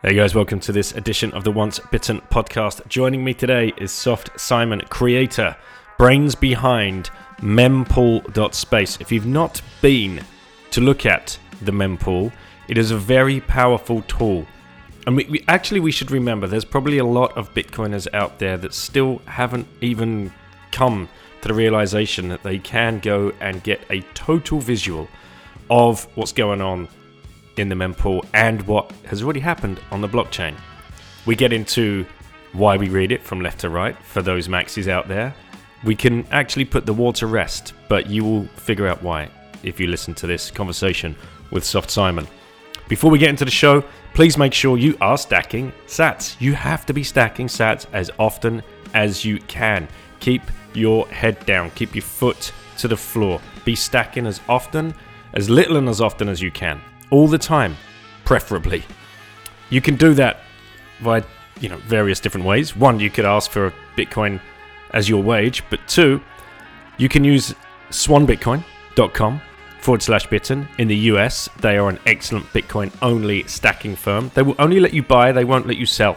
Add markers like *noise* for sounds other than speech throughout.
Hey guys, welcome to this edition of the Once Bitten podcast. Joining me today is Soft Simon, creator, brains behind mempool.space. If you've not been to look at the mempool, it is a very powerful tool. And we, we actually we should remember there's probably a lot of Bitcoiners out there that still haven't even come to the realization that they can go and get a total visual of what's going on in the mempool and what has already happened on the blockchain. We get into why we read it from left to right for those maxis out there. We can actually put the war to rest, but you will figure out why if you listen to this conversation with Soft Simon. Before we get into the show, please make sure you are stacking sats. You have to be stacking sats as often as you can. Keep your head down, keep your foot to the floor. Be stacking as often, as little and as often as you can all the time, preferably. You can do that via you know various different ways. One, you could ask for a Bitcoin as your wage, but two, you can use swanbitcoin.com forward slash bitten in the US. They are an excellent Bitcoin only stacking firm. They will only let you buy, they won't let you sell,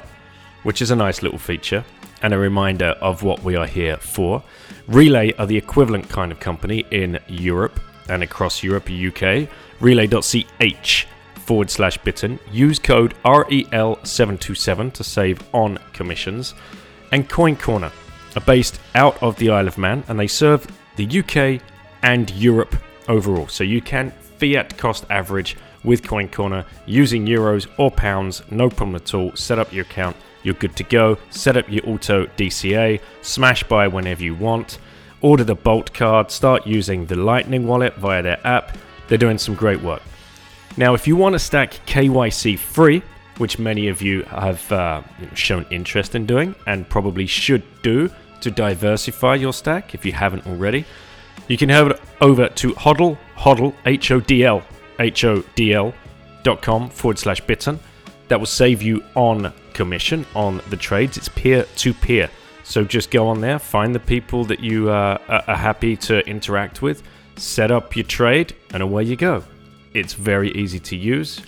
which is a nice little feature and a reminder of what we are here for. Relai are the equivalent kind of company in Europe and across Europe, UK relai.ch forward slash bitten. Use code REL727 to save on commissions. And Coin Corner are based out of the Isle of Man and they serve the UK and Europe overall. So you can fiat cost average with Coin Corner using euros or pounds, no problem at all. Set up your account, you're good to go. Set up your auto DCA, smash buy whenever you want. Order the Bolt card, start using the Lightning wallet via their app they're doing some great work. Now, if you want to stack KYC free, which many of you have uh, shown interest in doing and probably should do to diversify your stack if you haven't already, you can head over to hodl, hodl, H-O-D-L, H-O-D-L dot com forward slash bitten. That will save you on commission on the trades. It's peer to peer. So just go on there, find the people that you uh, are happy to interact with, set up your trade, and away you go. It's very easy to use.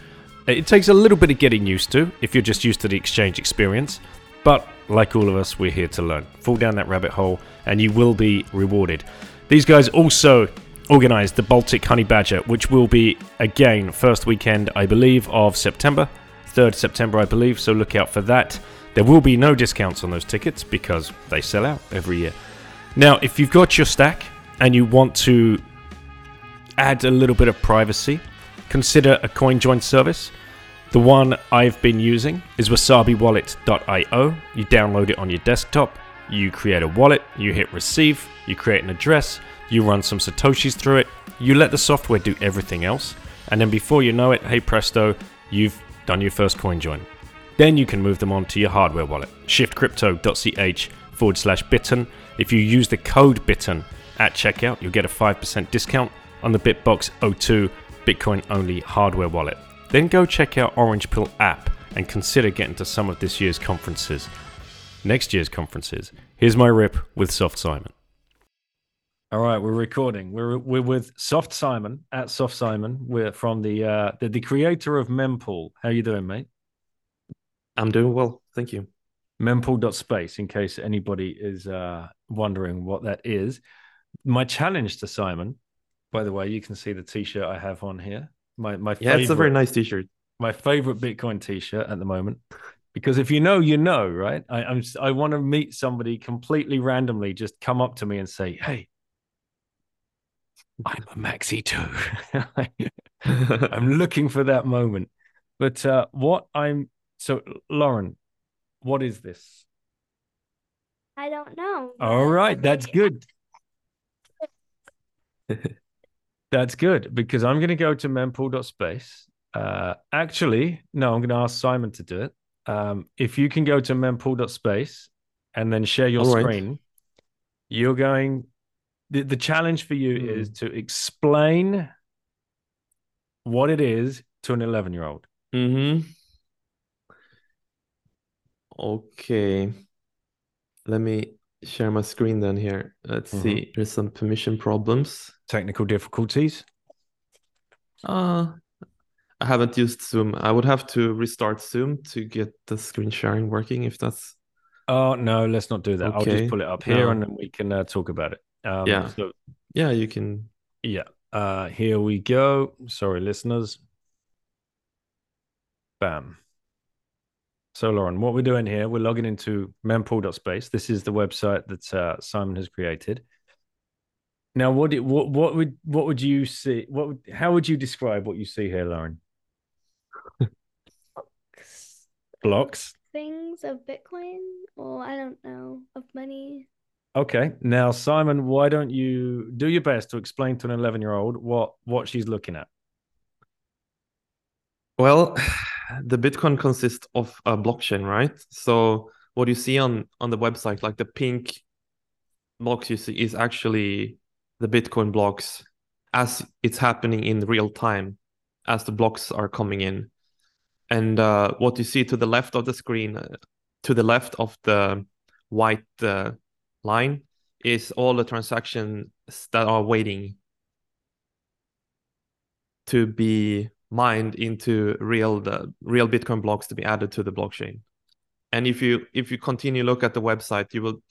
Uh, it takes a little bit of getting used to if you're just used to the exchange experience, but like all of us, we're here to learn. Fall down that rabbit hole, and you will be rewarded. These guys also organized the Baltic Honey Badger, which will be again first weekend, I believe, of September, 3rd September, I believe. So look out for that. There will be no discounts on those tickets because they sell out every year. Now, if you've got your stack and you want to add a little bit of privacy, consider a CoinJoin service. The one I've been using is wasabiwallet.io. You download it on your desktop, you create a wallet, you hit receive, you create an address, you run some Satoshis through it, you let the software do everything else, and then before you know it, hey presto, you've done your first CoinJoin. Then you can move them on to your hardware wallet, shiftcrypto.ch forward slash bitten. If you use the code bitten at checkout, you'll get a 5% discount on the Bitbox O2 Bitcoin only hardware wallet. Then go check out Orange Pill app and consider getting to some of this year's conferences. Next year's conferences. Here's my rip with Soft Simon. All right, we're recording. We're we're with Soft Simon at Soft Simon. We're from the uh the, the creator of Mempool. How you doing, mate? I'm doing well, thank you. Mempool.space, in case anybody is uh wondering what that is. My challenge to Simon by the way, you can see the t-shirt I have on here. My my yeah, favorite, it's a very nice t-shirt. My favorite Bitcoin t-shirt at the moment, because if you know, you know, right? I, I'm just, I want to meet somebody completely randomly, just come up to me and say, "Hey, I'm a maxi too." *laughs* I'm looking for that moment. But uh, what I'm so Lauren, what is this? I don't know. All right, that's good. *laughs* That's good because I'm going to go to mempool.space. Uh, actually, no, I'm going to ask Simon to do it. Um, if you can go to mempool.space and then share your All right. screen, you're going. The, the challenge for you Hmm. is to explain what it is to an 11 year old. Mm-hmm. Okay. Let me share my screen then here. Let's Mhm. see. There's some permission problems. Technical difficulties. Uh, I haven't used Zoom. I would have to restart Zoom to get the screen sharing working if that's Oh, no, let's not do that. I'll just pull it up here No. and then we can uh, talk about it. Um, Yeah. So, yeah, you can yeah. Uh, here we go. Sorry, listeners. Bam. So, Lauren, what we're doing here, we're logging into mempool.space. This is the website that uh, Simon has created. Now, what, did, what what would what would you see? What would, how would you describe what you see here, Lauren? Blocks. Things of Bitcoin, or I don't know, of money. Okay. Now, Simon, why don't you do your best to explain to an 11 year old what what she's looking at? Well, the Bitcoin consists of a blockchain, right? So what you see on on the website, like the pink blocks you see, is actually the Bitcoin blocks as it's happening in real time, as the blocks are coming in. And uh, what you see to the left of the screen, to the left of the white uh, line, is all the transactions that are waiting to be mined into real the real Bitcoin blocks to be added to the blockchain. And if you if you continue look at the website, you will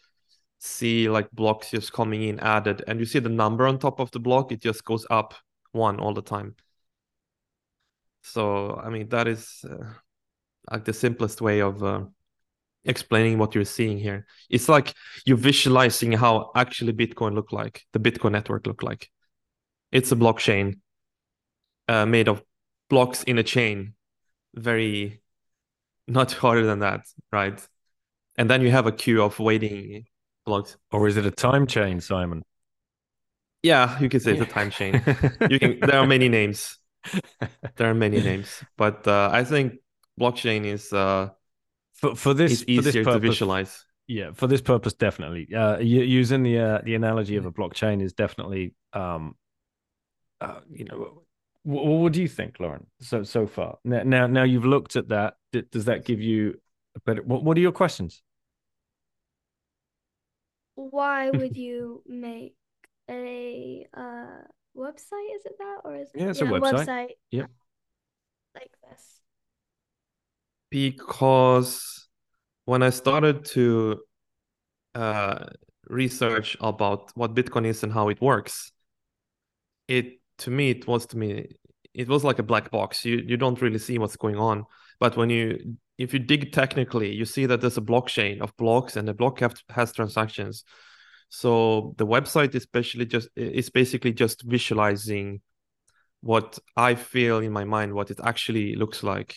see like blocks just coming in added, and you see the number on top of the block. It just goes up one all the time. So I mean that is uh, like the simplest way of uh, explaining what you're seeing here. It's like you're visualizing how actually Bitcoin look like, the Bitcoin network look like. It's a blockchain uh, made of blocks in a chain. Very not *laughs* harder than that right? And then you have a queue of waiting blocks. Or is it a time chain, Simon? yeah you could say it's a time chain. You can there are many names. There are many names. But uh, i think blockchain is uh for, for this is for this easier to purpose, visualize. Yeah, for this purpose, definitely. Uh, using the uh, the analogy of a blockchain is definitely, um, uh, you know, what, what do you think, Lauren? So so far, now now, now you've looked at that. D- does that give you a better? What What are your questions? Why *laughs* would you make a uh website? Is it that, or is Yeah, it's a website. website Yep. like this? because when I started to uh, research about what Bitcoin is and how it works, it to me it was to me it was like a black box. You you don't really see what's going on. But when you if you dig technically, you see that there's a blockchain of blocks, and the block has transactions. So the website especially just is basically just visualizing what I feel in my mind, what it actually looks like.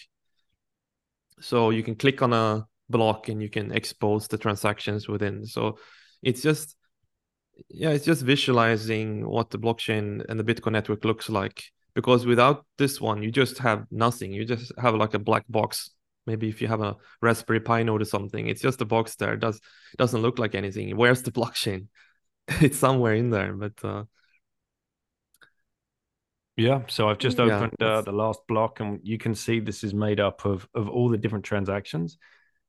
So you can click on a block and you can expose the transactions within. So it's just yeah, it's just visualizing what the blockchain and the Bitcoin network looks like. Because without this one, you just have nothing. You just have like a black box. Maybe if you have a Raspberry Pi node or something, it's just a box there. It does doesn't look like anything. Where's the blockchain? *laughs* it's somewhere in there, but uh, Yeah. So I've just Yeah, opened uh, the last block, and you can see this is made up of of all the different transactions,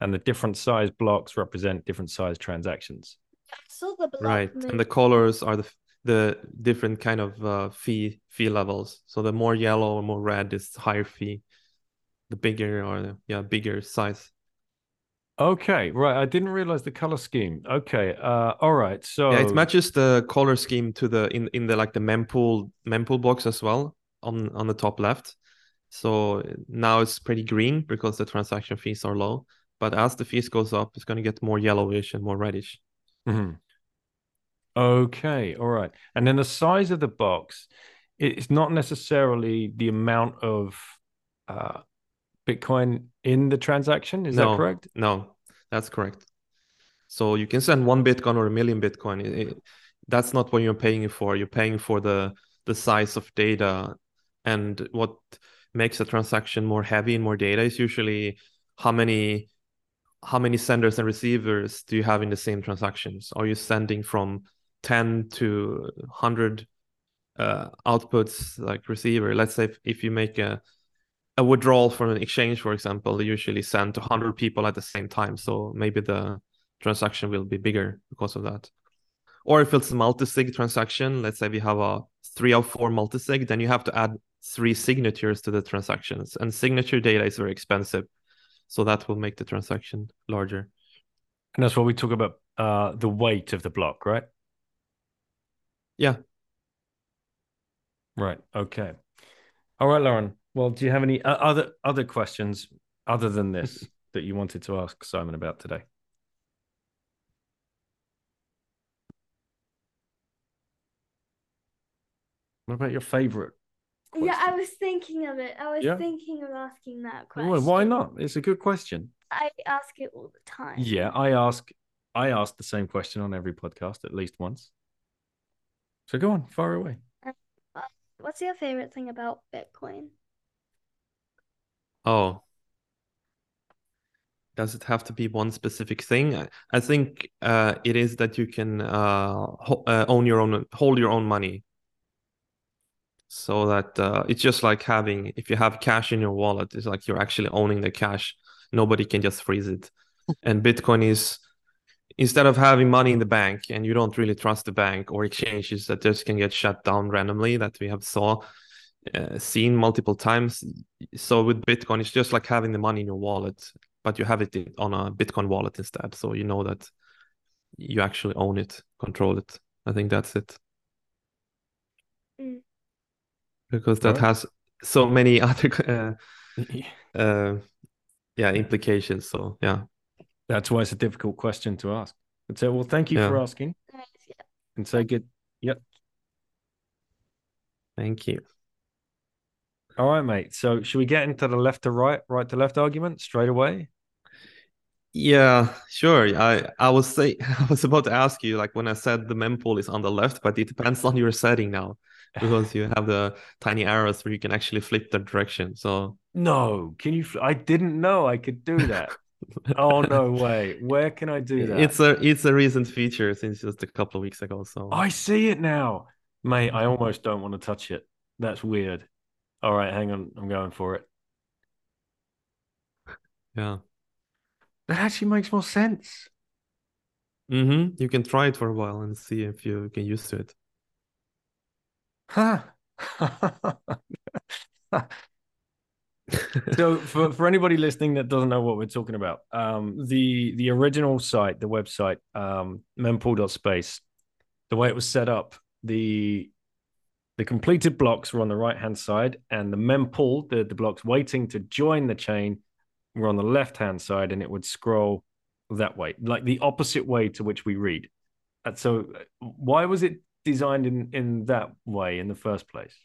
and the different size blocks represent different size transactions. I saw the block right. And the colors are the the different kind of uh, fee fee levels. So the more yellow or more red is higher fee. The bigger or the, yeah bigger size. Okay, right. I didn't realize the color scheme. Okay. Uh, all right. So Yeah, it matches the color scheme to the in in the like the mempool mempool box as well on on the top left. So now it's pretty green because the transaction fees are low. But as the fees goes up, it's going to get more yellowish and more reddish. Mhm. Okay, all right. And then the size of the box, it's not necessarily the amount of uh, Bitcoin in the transaction. Is no, that correct? No, that's correct. So you can send one Bitcoin or a million Bitcoin. It- it- that's not what you're paying for. You're paying for the the size of data, and what makes a transaction more heavy and more data is usually how many how many senders and receivers do you have in the same transactions? Are you sending from 10 to 100 uh, outputs like receiver? Let's say if, if you make a a withdrawal from an exchange, for example, they usually send to 100 people at the same time. So maybe the transaction will be bigger because of that. Or if it's a multi-sig transaction, let's say we have a three or four multi-sig, then you have to add three signatures to the transactions. And signature data is very expensive. So that will make the transaction larger. And that's what we talk about uh, the weight of the block, right? Yeah. Right. Okay. All right, Lauren. Well, do you have any uh, other other questions other than this *laughs* that you wanted to ask Simon about today? What about your favorite? Yeah, I was thinking of it. I was Yeah? thinking of asking that Well, question. why not? It's a good question. I ask it all the time. Yeah, I ask I ask the same question on every podcast at least once. So go on, far away. What's your favorite thing about Bitcoin? Oh. Does it have to be one specific thing? I, I think uh, it is that you can uh, ho- uh, own your own, hold your own money. So that uh, it's just like having, if you have cash in your wallet, it's like you're actually owning the cash. Nobody can just freeze it. *laughs* and Bitcoin is, instead of having money in the bank and you don't really trust the bank or exchanges that just can get shut down randomly, that we have saw uh, seen multiple times. So with Bitcoin, it's just like having the money in your wallet, but you have it in, on a Bitcoin wallet instead. So you know that you actually own it, control it. I think that's it. Mm. Because that Alright. has so many *laughs* other, uh, *laughs* uh, yeah, implications. So yeah, That's why it's a difficult question to ask. And so, well, thank you for asking. And say good. Yep. thank you. All right, mate. So, should we get into the left to right, right to left argument straight away? Yeah, sure. I I was say *laughs* I was about to ask you like when I said the mempool is on the left, but it depends on your setting now because you have the tiny arrows where you can actually flip the direction. So No, can you? I didn't know I could do that. oh no *laughs* way! Where can I do that? it's a it's a recent feature since just a couple of weeks ago. So I see it now, mate. I almost don't want to touch it. That's weird. All right, hang on. I'm going for it. yeah. That actually makes more sense. Mm-hmm. You can try it for a while and see if you get used to it. Huh. *laughs* so for, for anybody listening that doesn't know what we're talking about, um, the the original site, the website, um, mempool.space, the way it was set up, the the completed blocks were on the right hand side, and the mempool, the, the blocks waiting to join the chain, were on the left hand side, and it would scroll that way, like the opposite way to which we read. And so, why was it designed in in that way in the first place?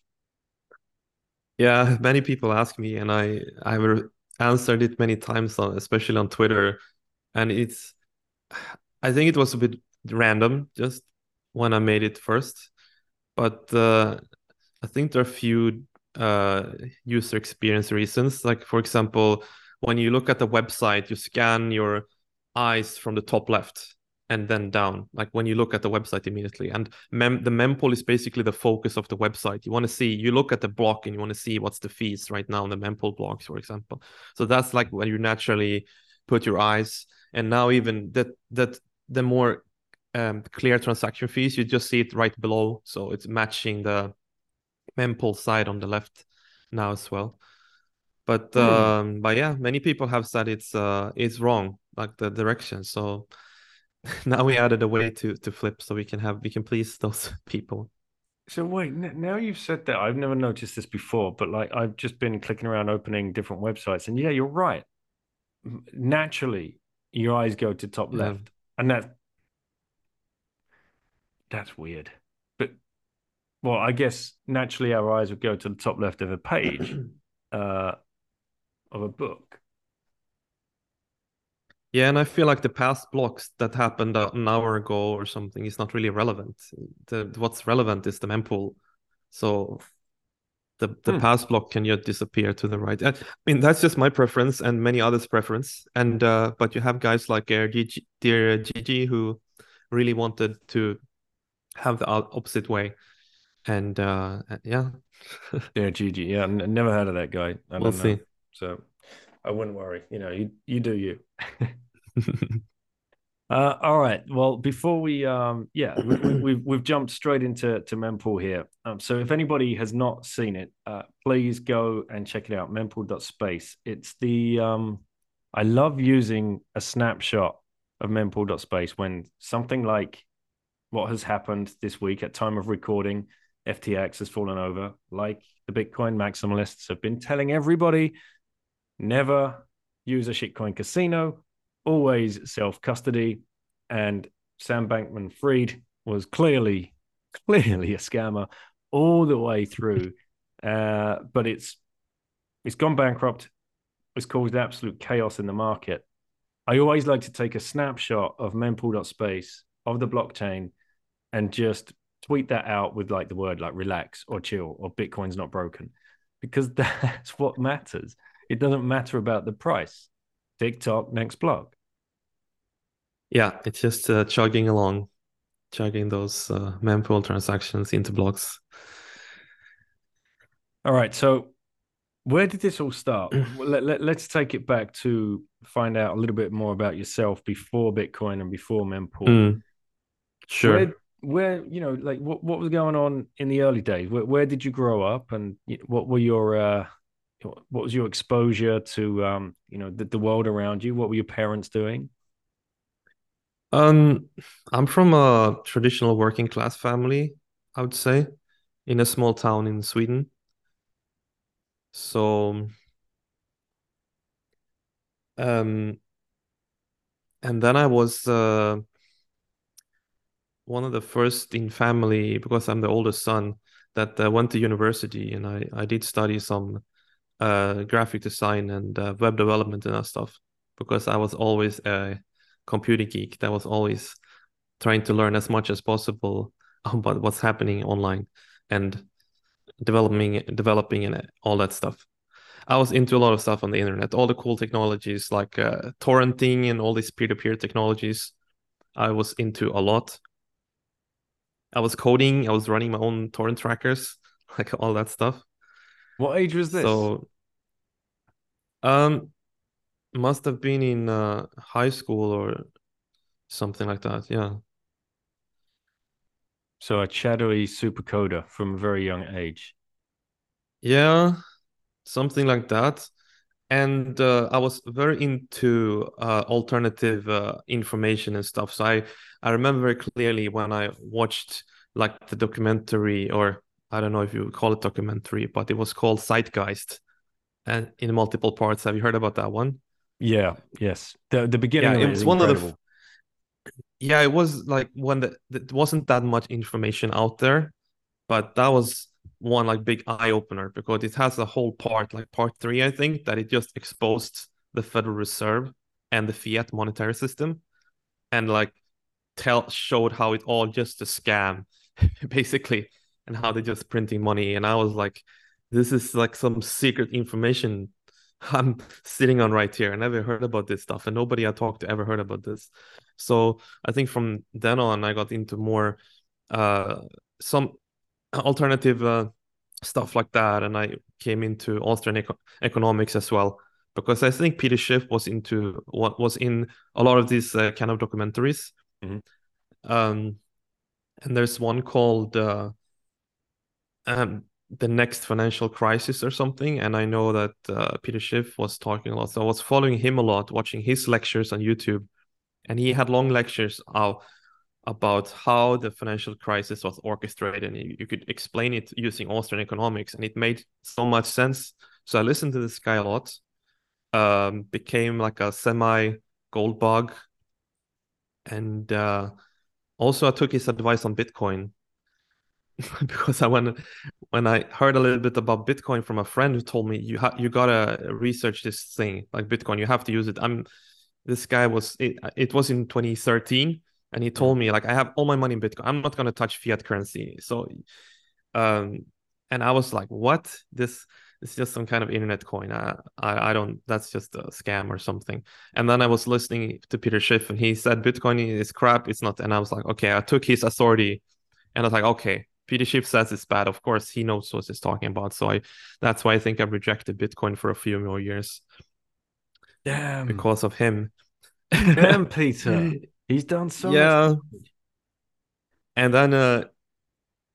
Yeah, many people ask me, and I I've answered it many times, on, especially on Twitter, and it's I think it was a bit random just when I made it first, but uh, I think there are a few uh, user experience reasons. Like for example, when you look at the website, you scan your eyes from the top left and then down. Like when you look at the website immediately and mem- the mempool is basically the focus of the website. You want to see you look at the block and you want to see what's the fees right now in the mempool blocks for example. So that's like when you naturally put your eyes. And now even that that the more um, clear transaction fees you just see it right below. So it's matching the mempool side on the left now as well. But Hmm. um but yeah many people have said it's uh it's wrong like the direction. So *laughs* now we added a way to to flip so we can have we can please those *laughs* people So wait, now you've said that, I've never noticed this before, but like I've just been clicking around opening different websites, and yeah, you're right. Naturally, your eyes go to top Yeah. left, and that that's weird. But well, I guess naturally our eyes would go to the top left of a page *clears throat* uh, of a book. Yeah and i feel like the past blocks that happened an hour ago or something is not really relevant the what's relevant is the mempool so The the Hmm. pass block can just disappear to the right. I mean, that's just my preference and many others' preference. And uh, but you have guys like uh, Gigi, Der Gigi who really wanted to have the opposite way. And uh, yeah, *laughs* Yeah, Gigi. Yeah, never heard of that guy. I we'll don't know. see. So I wouldn't worry. You know, you you do you. *laughs* Uh, all right. Well, before we, um, yeah, we, we, we've we've jumped straight into to Mempool here. Um, so if anybody has not seen it, uh, please go and check it out. Mempool.space. It's the um, I love using a snapshot of Mempool.space when something like what has happened this week at time of recording, FTX has fallen over. Like the Bitcoin maximalists have been telling everybody, never use a shitcoin casino always self custody. And Sam Bankman Fried was clearly, *laughs* clearly a scammer all the way through. Uh, but it's it's gone bankrupt. It's caused absolute chaos in the market. I always like to take a snapshot of mempool.space of the blockchain and just tweet that out with like the word like relax or chill or Bitcoin's not broken because *laughs* that's what matters. It doesn't matter about the price. TikTok, next block. Yeah, it's just uh, chugging along, chugging those uh, mempool transactions into blocks. All right. So, where did this all start? *clears throat* Let, let, let's take it back to find out a little bit more about yourself before Bitcoin and before mempool. Mm, sure. Where, where, you know, like what, what was going on in the early days? Where, where did you grow up, and what were your uh, what was your exposure to um, you know, the, the world around you? What were your parents doing? Um, I'm from a traditional working class family, I would say, in a small town in Sweden. So, um, and then I was uh, one of the first in family because I'm the oldest son that uh, went to university, and I I did study some uh graphic design and uh, web development and that stuff because I was always a computer geek that was always trying to learn as much as possible *laughs* about what's happening online and developing developing and all that stuff. I was into a lot of stuff on the internet, all the cool technologies like uh, torrenting and all these peer-to-peer technologies. I was into a lot. I was coding, I was running my own torrent trackers, *laughs* like all that stuff. What age was this? So, um, must have been in uh, high school or something like that. Yeah. So a shadowy supercoder from a very young age. Yeah, something like that. And uh, I was very into uh, alternative uh, information and stuff. So I, I remember very clearly when I watched like the documentary, or I don't know if you would call it documentary, but it was called Zeitgeist, and in multiple parts. Have you heard about that one? Yeah. Yes. The the beginning Yeah, it it was is one of the incredible. yeah it was like when the, there wasn't that much information out there but that was one like big eye opener because it has a whole part like part three i think that it just exposed the federal reserve and the fiat monetary system and like tell showed how it all just a scam *laughs* basically and how they're just printing money and i was like this is like some secret information *laughs* i'm sitting on right here i never heard about this stuff and nobody i talked to ever heard about this so I think from then on, I got into more uh, some *clears throat* alternative uh, stuff like that, and I came into Austrian eco- economics as well because I think Peter Schiff was into what was in a lot of these uh, kind of documentaries. Mhm. Um, and there's one called uh, um, the next financial crisis or something, and I know that uh, Peter Schiff was talking a lot, so I was following him a lot, watching his lectures on YouTube and he had long lectures uh, about how the financial crisis was orchestrated and you could explain it using austrian economics and it made so much sense. So i listened to this guy a lot um, became like a semi gold bug and uh, also i took his advice on bitcoin *laughs* because i when when i heard a little bit about bitcoin from a friend who told me you ha- you gotta research this thing like bitcoin you have to use it i'm this guy was it, it was in 2013 and he told me like i have all my money in bitcoin i'm not going to touch fiat currency so um and I was like, what? This it's just some kind of internet coin. I, I, I don't. That's just a scam or something. And then I was listening to Peter Schiff, and he said Bitcoin is crap. It's not. And I was like, okay. I took his authority, and I was like, okay. Peter Schiff says it's bad. Of course, he knows what he's talking about. So I, that's why I think I rejected Bitcoin for a few more years. Damn. Because of him. Damn, *laughs* Peter. He's done so yeah. And then, uh,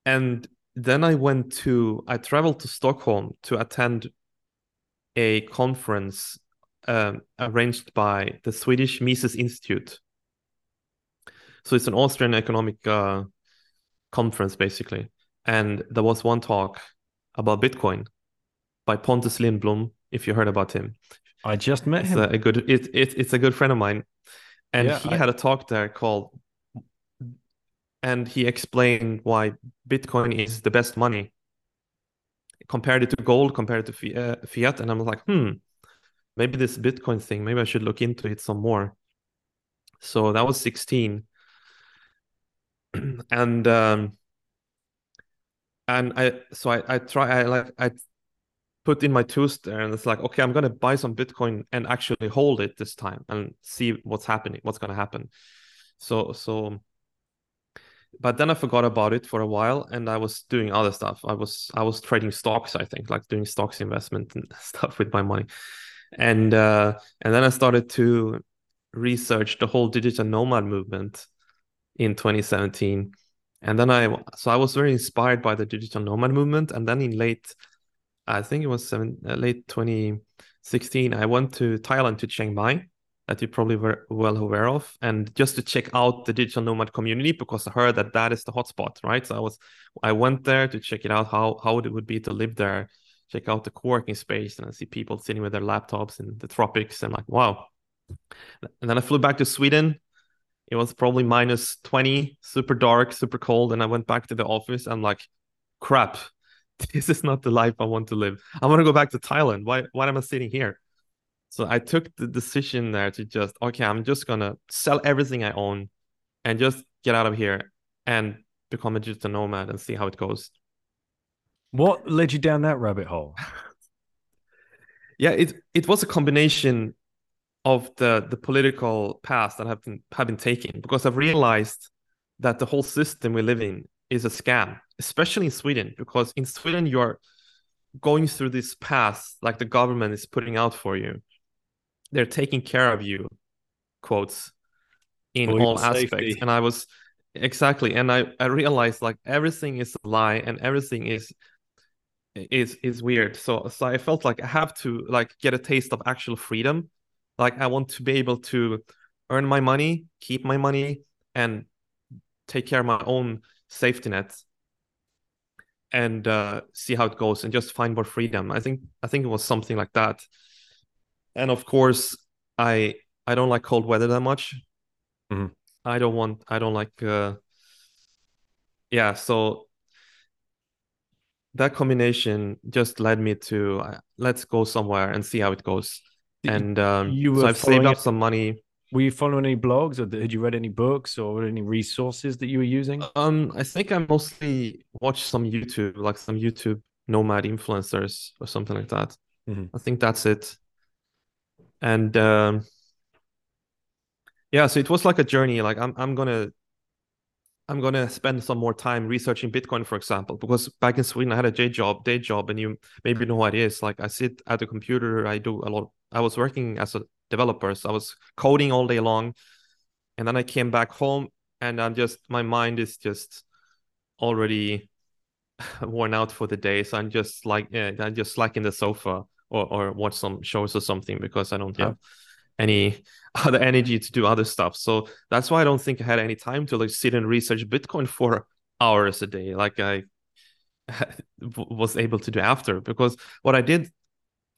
and then I went to I traveled to Stockholm to attend a conference um, arranged by the Swedish Mises Institute. So it's an Austrian economic uh, conference basically, and there was one talk about Bitcoin by Pontus Lindblom. If you heard about him, I just met it's him. A, a good it, it it's a good friend of mine, and Yeah, he I- had a talk there called and he explained why Bitcoin is the best money. Compared it to gold, compared it to uh, fiat, and I'm like, hmm, maybe this Bitcoin thing, maybe I should look into it some more. So that was 16, *clears throat* and um, and I so I I try I like I put in my tools there, and it's like, okay, I'm gonna buy some Bitcoin and actually hold it this time and see what's happening, what's gonna happen. So so but then I forgot about it for a while and I was doing other stuff. I was I was trading stocks, I think, like doing stocks investment and *laughs* stuff with my money. And uh and then I started to research the whole digital nomad movement in 2017. And then I so I was very inspired by the digital nomad movement and then in late I think it was seven, uh, late 2016 I went to Thailand to Chiang Mai that you're probably were well aware of, and just to check out the digital nomad community because I heard that that is the hotspot, right? So I was, I went there to check it out how how it would be to live there, check out the co-working space, and I see people sitting with their laptops in the tropics, and like wow. And then I flew back to Sweden. It was probably minus 20, super dark, super cold, and I went back to the office. I'm like, crap, *laughs* this is not the life I want to live. I want to go back to Thailand. Why why am I sitting here? So I took the decision there to just, okay, I'm just gonna sell everything I own and just get out of here and become a digital nomad and see how it goes. What led you down that rabbit hole? *laughs* Yeah, it it was a combination of the the political path that have been have been taken because I've realized that the whole system we live in is a scam, especially in Sweden, because in Sweden you're going through this path like the government is putting out for you. They're taking care of you, quotes, in all aspects. safety. And I was exactly, and I I realized like everything is a lie and everything is is is weird. So so I felt like I have to like get a taste of actual freedom. Like I want to be able to earn my money, keep my money, and take care of my own safety net and uh, see how it goes and just find more freedom. I think I think it was something like that. And of course, I I don't like cold weather that much. Mhm. I don't want I don't like uh yeah, so that combination just led me to uh, let's go somewhere and see how it goes. And um, you so I've saved up it- some money. Were you following any blogs or had you read any books or any resources that you were using? Um, I think I mostly watch some YouTube, like some YouTube nomad influencers or something like that. Mhm. I think that's it. And um, yeah, so it was like a journey. Like I'm, I'm gonna, I'm gonna spend some more time researching Bitcoin, for example, because back in Sweden I had a day job, day job, and you maybe know what it is. Like I sit at the computer, I do a lot. I was working as a developer, so I was coding all day long, and then I came back home, and I'm just my mind is just already *laughs* worn out for the day. So I'm just like, yeah, I just slack in the sofa or or watch some shows or something because I don't Yeah. have any *laughs* other energy to do other stuff. So that's why I don't think I had any time to like sit and research Bitcoin for hours a day, like I *laughs* was able to do after. Because what I did,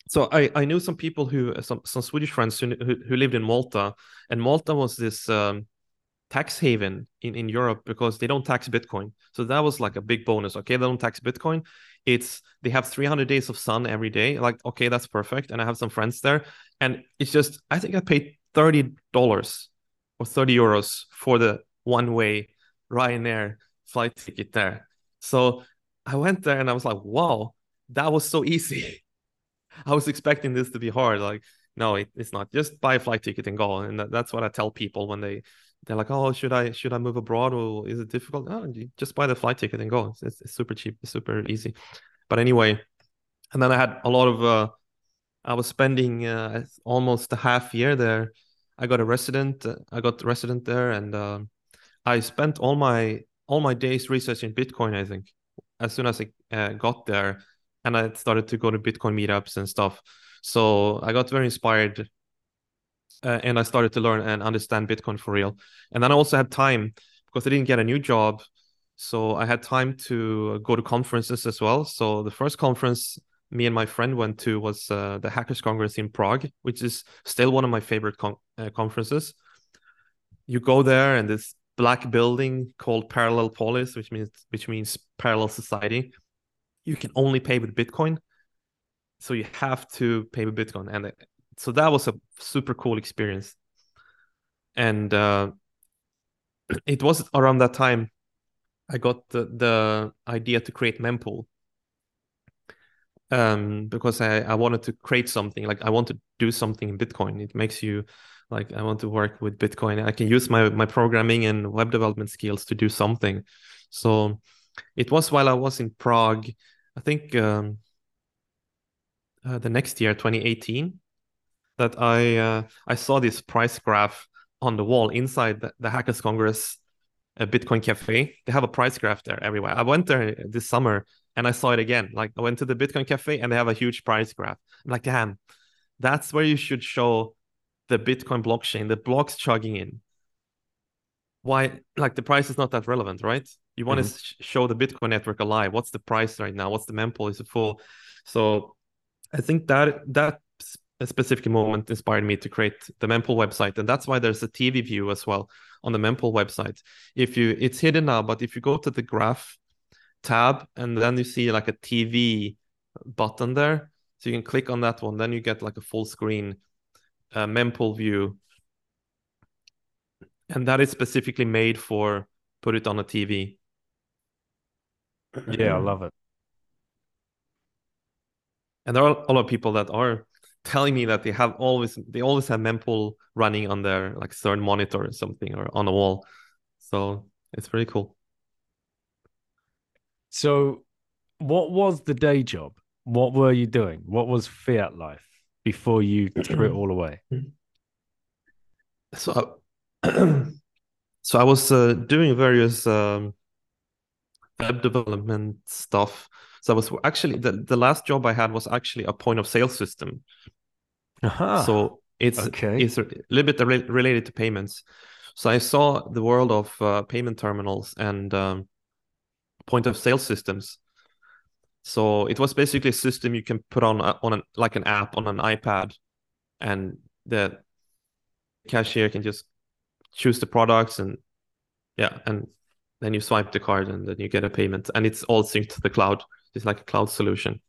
so I I knew some people who some some Swedish friends who who, lived in Malta, and Malta was this. Um, tax haven in, in Europe because they don't tax Bitcoin. So that was like a big bonus. Okay, they don't tax Bitcoin. It's they have 300 days of sun every day. Like, okay, that's perfect. And I have some friends there. And it's just, I think I paid $30 or 30 euros for the one way Ryanair flight ticket there. So I went there and I was like, wow, that was so easy. *laughs* I was expecting this to be hard. Like, no, it, it's not. Just buy a flight ticket and go. And that, that's what I tell people when they they're like, oh, should I should I move abroad or is it difficult? No, just buy the flight ticket and go. It's, it's super cheap, it's super easy. But anyway, and then I had a lot of. Uh, I was spending uh, almost a half year there. I got a resident. Uh, I got resident there, and uh, I spent all my all my days researching Bitcoin. I think as soon as I uh, got there, and I started to go to Bitcoin meetups and stuff. So I got very inspired uh, and I started to learn and understand Bitcoin for real. And then I also had time because I didn't get a new job. So I had time to go to conferences as well. So the first conference me and my friend went to was uh, the Hackers Congress in Prague, which is still one of my favorite con- uh, conferences. You go there and this black building called Parallel Polis, which means which means parallel society. You can only pay with Bitcoin, so you have to pay with Bitcoin, and so that was a super cool experience. And uh, *clears throat* it was around that time i got the, the idea to create mempool. Um, because I, I wanted to create something like i want to do something in bitcoin. It makes you like i want to work with bitcoin. I can use my my programming and web development skills to do something. So it was while i was in prague i think um, uh, the next year 2018 that I uh, I saw this price graph on the wall inside the, the Hackers Congress a Bitcoin cafe. They have a price graph there everywhere. I went there this summer and I saw it again. Like I went to the Bitcoin cafe and they have a huge price graph. I'm like, damn, that's where you should show the Bitcoin blockchain, the blocks chugging in. Why, like the price is not that relevant, right? You want mm-hmm. to sh- show the Bitcoin network alive. What's the price right now? What's the mempool? Is it full? So I think that that specific moment inspired me to create the mempool website and that's why there's a tv view as well on the mempool website if you it's hidden now but if you go to the graph tab and then you see like a tv button there so you can click on that one then you get like a full screen uh, mempool view and that is specifically made for put it on a tv uh-huh. yeah i love it and there are a lot of people that are telling me that they have always they always have mempool running on their like third monitor or something or on a wall. So it's pretty cool. So what was the day job? What were you doing? What was fiat life before you threw it *clears throat* all away? So *clears throat* so I was uh, doing various um, web development stuff. So I was actually the, the last job I had was actually a point of sale system. Uh-huh. So it's okay. it's a little bit re- related to payments. So I saw the world of uh, payment terminals and um, point of sale systems. So it was basically a system you can put on a, on an, like an app on an iPad, and the cashier can just choose the products and yeah, and then you swipe the card and then you get a payment, and it's all synced to the cloud. It's like a cloud solution.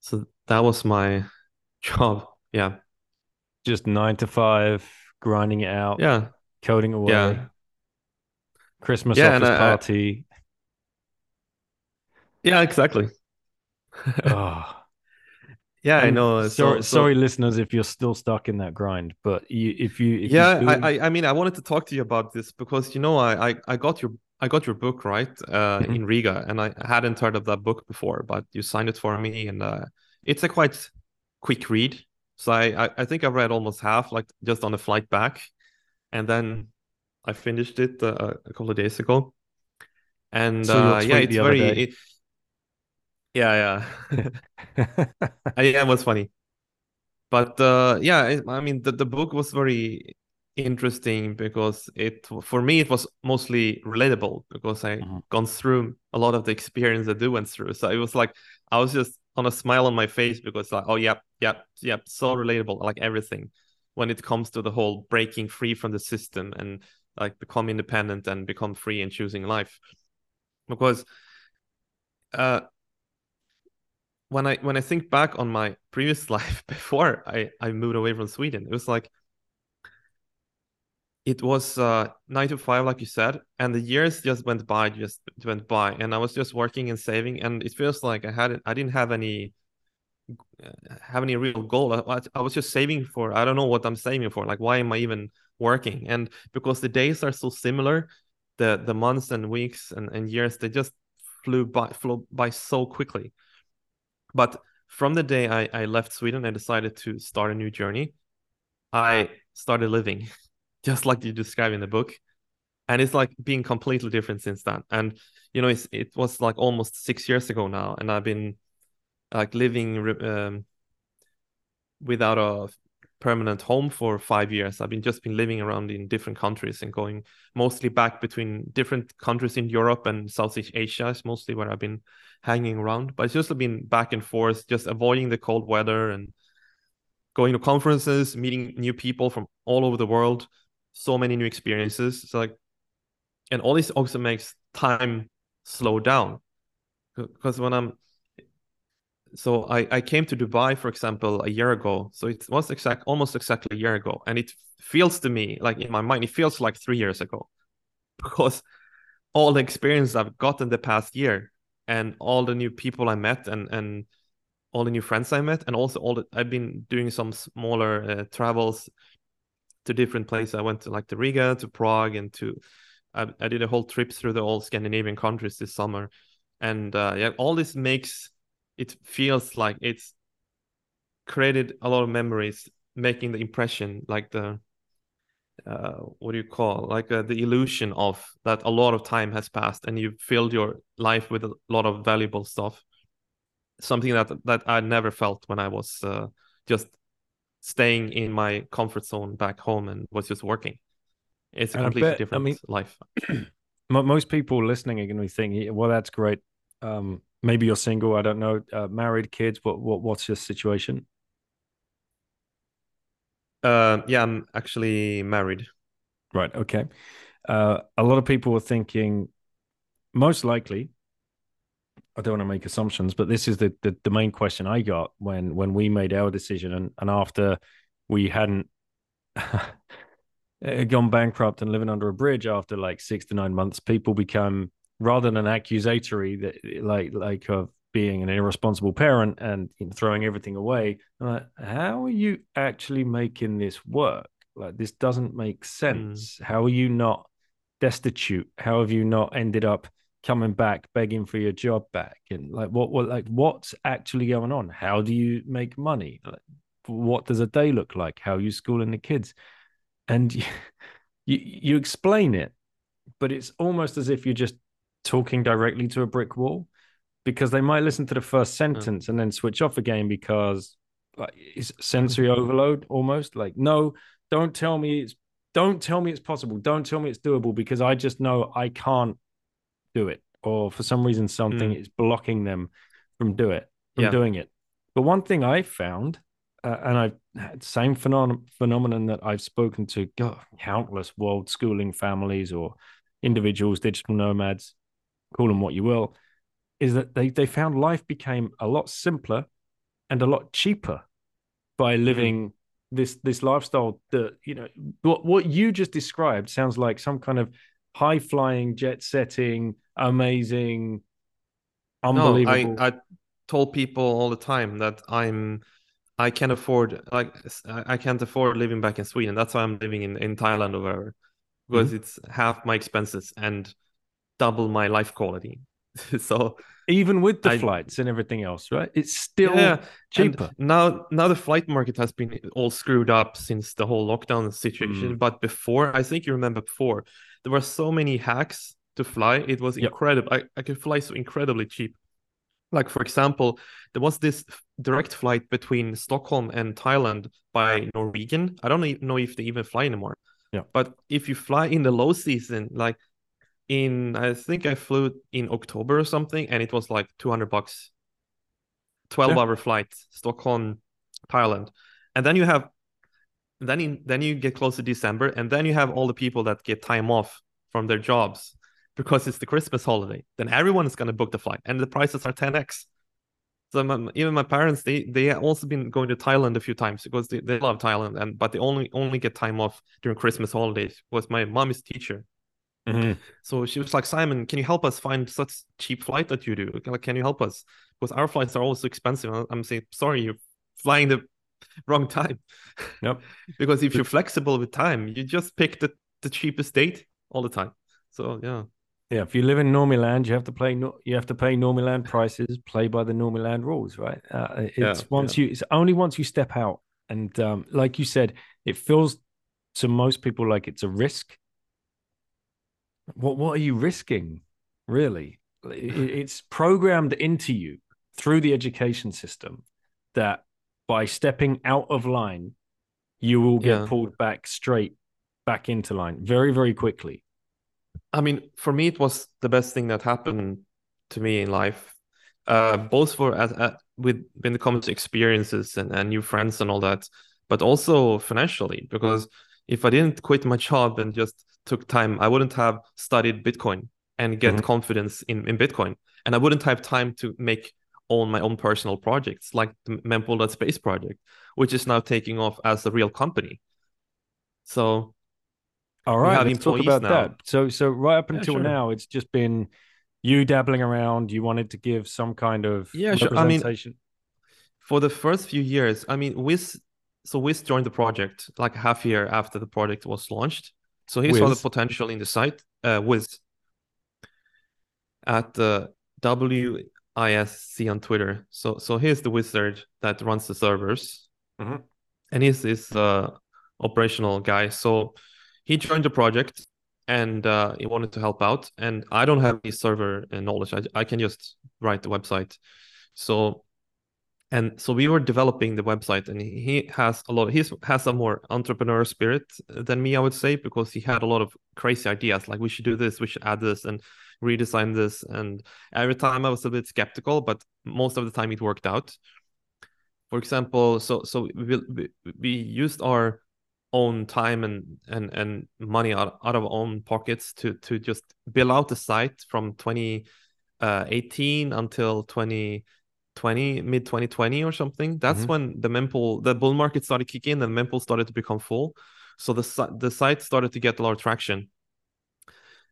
So that was my *laughs* job. Yeah. Just nine to five, grinding it out. Yeah. Coding away. Yeah. Christmas yeah, office I, party. I, yeah, exactly. oh. *laughs* Yeah, I know. Sorry, so, sorry, listeners, if you're still stuck in that grind. But you, if you, if yeah, doing... I, I mean, I wanted to talk to you about this because you know, I, I, I got your, I got your book right uh, mm-hmm. in Riga, and I hadn't heard of that book before, but you signed it for me, and uh, it's a quite quick read. So I, I, I think I read almost half, like just on the flight back, and then I finished it uh, a couple of days ago. And so uh, yeah, it's very. It, yeah, yeah, *laughs* *laughs* yeah. It was funny, but uh, yeah, I mean, the the book was very interesting because it for me it was mostly relatable because I mm-hmm. gone through a lot of the experience that I went through. So it was like I was just on a smile on my face because like oh yep yep yep so relatable like everything when it comes to the whole breaking free from the system and like become independent and become free and choosing life because uh when i when i think back on my previous *laughs* life before i i moved away from sweden it was like it was uh, nine to five, like you said, and the years just went by, just went by, and I was just working and saving, and it feels like I had I didn't have any uh, have any real goal. I, I was just saving for I don't know what I'm saving for. Like, why am I even working? And because the days are so similar, the the months and weeks and, and years they just flew by flew by so quickly. But from the day I, I left Sweden, I decided to start a new journey. I started living. *laughs* just like you describe in the book and it's like being completely different since then and you know it's, it was like almost six years ago now and i've been like living um, without a permanent home for five years. I've been just been living around in different countries and going mostly back between different countries in europe and southeast asia is mostly where i've been hanging around. But it's just been back and forth just avoiding the cold weather and going to conferences meeting new people from all over the world. So many new experiences. So like, and all this also makes time slow down. Because when I'm so I, I came to Dubai, for example, a year ago. So it was exact almost exactly a year ago. And it feels to me like in my mind, it feels like three years ago. *laughs* Because all the experience I've gotten the past year and all the new people I met and and all the new friends I met, and also all the I've been doing some smaller uh, travels to different places. I went to like to Riga, to Prague, and to I, I did a whole trip through the old Scandinavian countries this summer, and uh, yeah, all this makes it feels like it's created a lot of memories, making the impression like the uh, what do you call like uh, the illusion of that a lot of time has passed and you've filled your life with a lot of valuable stuff something that that i never felt when i was uh, just staying in my comfort zone back home and was just working. It's a and completely bet, different I mean, life. *clears throat* most people listening are going to be thinking, "Well, that's great. Um, maybe you're single. I don't know. Uh, married, kids. What, what what's your situation?" Uh, yeah, I'm actually married. Right. Okay. Uh, a lot of people are thinking, most likely, I don't want to make assumptions, but this is the, the, the main question I got when when we made our decision, and and after we hadn't *laughs* gone bankrupt and living under a bridge after like six to nine months, people become rather than accusatory that like like of being an irresponsible parent and you know, throwing everything away. Like, how are you actually making this work? Like this doesn't make sense. Mm. How are you not destitute? How have you not ended up? coming back begging for your job back and like what what like what's actually going on how do you make money like, what does a day look like how are you schooling the kids and you, *laughs* you you explain it but it's almost as if you're just talking directly to a brick wall because they might listen to the first sentence and then switch off again because like it's sensory overload almost like no don't tell me it's don't tell me it's possible don't tell me it's doable because i just know i can't do it, or for some reason something mm. is blocking them from do it from yeah. doing it. But one thing I found, uh, and I've had the same phenom- phenomenon that I've spoken to God, countless world schooling families or individuals, digital nomads, call them what you will, is that they they found life became a lot simpler and a lot cheaper by mm. living. This this lifestyle that you know what what you just described sounds like some kind of high flying, jet setting, amazing, unbelievable. No, I, I told people all the time that I'm I can't afford like I can't afford living back in Sweden. That's why I'm living in, in Thailand or wherever. Because mm-hmm. it's half my expenses and double my life quality. *laughs* so even with the I, flights and everything else, right? It's still yeah, cheaper. now now the flight market has been all screwed up since the whole lockdown situation. Mm. But before, I think you remember before, there were so many hacks to fly. It was yep. incredible. I, I could fly so incredibly cheap. Like for example, there was this direct flight between Stockholm and Thailand by Norwegian. I don't know if they even fly anymore. Yeah. But if you fly in the low season, like in I think I flew in October or something, and it was like two hundred bucks. Twelve yeah. hour flight, Stockholm, Thailand, and then you have then in, then you get close to December, and then you have all the people that get time off from their jobs because it's the Christmas holiday. Then everyone is going to book the flight, and the prices are 10x. So my, even my parents, they they have also been going to Thailand a few times because they, they love Thailand, and but they only only get time off during Christmas holidays. Was my mom is teacher, Mhm. so she was like, Simon, can you help us find such cheap flight that you do? Like, can you help us? Because our flights are also expensive. I'm saying, sorry, you're flying the *laughs* wrong time. Yep. *laughs* because if you're flexible with time, you just pick the, the cheapest date all the time. So yeah. Yeah, if you live in Normiland, you have to play. Nor- You have to pay Normiland prices. Play by the Normiland rules, right? Uh, it's Yeah, once you. It's only once you step out, and um, like you said, it feels to most people like it's a risk. What What are you risking, really? It- It's programmed into you through the education system that by stepping out of line, you will get Yeah. pulled back straight back into line very, very quickly. I mean, for me, it was the best thing that happened to me in life, uh, both for as, uh, with when it comes to experiences and, and new friends and all that, but also financially. Because if I didn't quit my *laughs* job and just took time, I wouldn't have studied Bitcoin and get Mhm. confidence in, in Bitcoin, and I wouldn't have time to make own my own personal projects like the Mempool.space project, which is now taking off as a real company. So all right, let's talk about now. that. So, so right up Yeah, until sure. now, it's just been you dabbling around. You wanted to give some kind of Yeah, sure. I mean, for the first few years, I mean, Wiz, so Wiz joined the project like half year after the project was launched. So he saw the potential in the site, uh, Wiz, at the WISC on Twitter. So, so here's the wizard that runs the servers, Mhm. and he's this uh, operational guy. So he joined the project, and uh, he wanted to help out. And I don't have any server uh, knowledge. I, I can just write the website. So and so we were developing the website and he has a lot he has a more entrepreneur spirit than me i would say because he had a lot of crazy ideas like we should do this we should add this and redesign this. And every time i was a bit skeptical but most of the time it worked out. For example so so we we, used our own time and and and money out, out of our own pockets to to just build out the site from 2018 uh, until 20 20 mid 2020 or something that's Mhm. when the mempool the bull market started kicking in and mempool started to become full. So the the site started to get a lot of traction.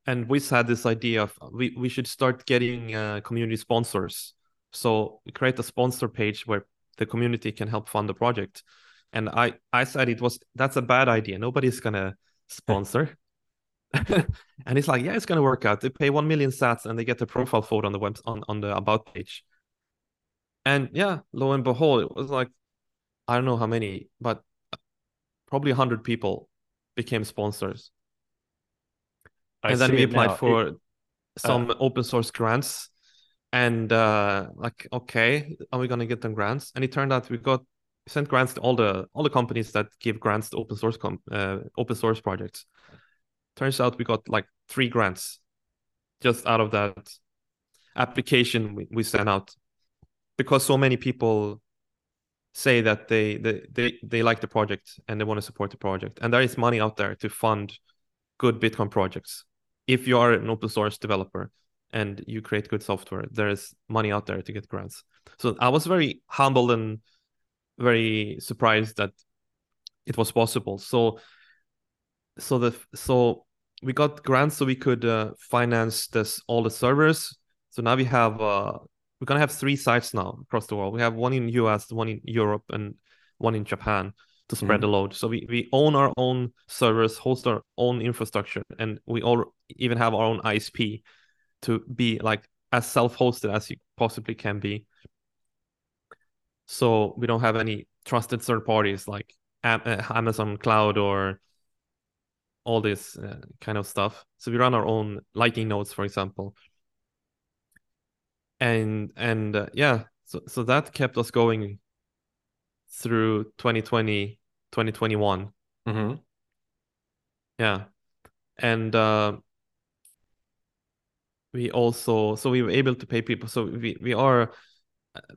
And we had this idea of we, we should start getting uh, community sponsors. So we create a sponsor page where the community can help fund the project. And i i said it was that's a bad idea. Nobody's gonna sponsor. *laughs* *laughs* And it's like yeah it's gonna work out. They pay 1 million sats and they get the profile photo on the web on, on the about page and yeah, lo and behold, it was like I don't know how many, but probably 100 people became sponsors. I and then we applied now. for It- some open source grants. And uh like, okay, are we gonna get them grants? And it turned out we got sent grants to all the all the companies that give grants to open source com- uh, open source projects. Turns out we got like three grants just out of that application we, we sent out because so many people say that they, they they they like the project and they want to support the project. And there is money out there to fund good bitcoin projects. If you are an open source developer and you create good software there is money out there to get grants. So i was very humbled and very surprised that it was possible. So so the so we got grants so we could uh, finance this all the servers. So now we have uh we're gonna have three sites now across the world. We have one in us one in europe and one in japan to spread the load. So we, we own our own servers host our own infrastructure and we all even have our own isp to be like as self-hosted as you possibly can be. So we don't have any trusted third parties like uh, amazon cloud or all this uh, kind of stuff. So we run our own lightning nodes for example and and uh, yeah so so that kept us going through 2020 2021 Mhm. yeah and uh we also so we were able to pay people so we we are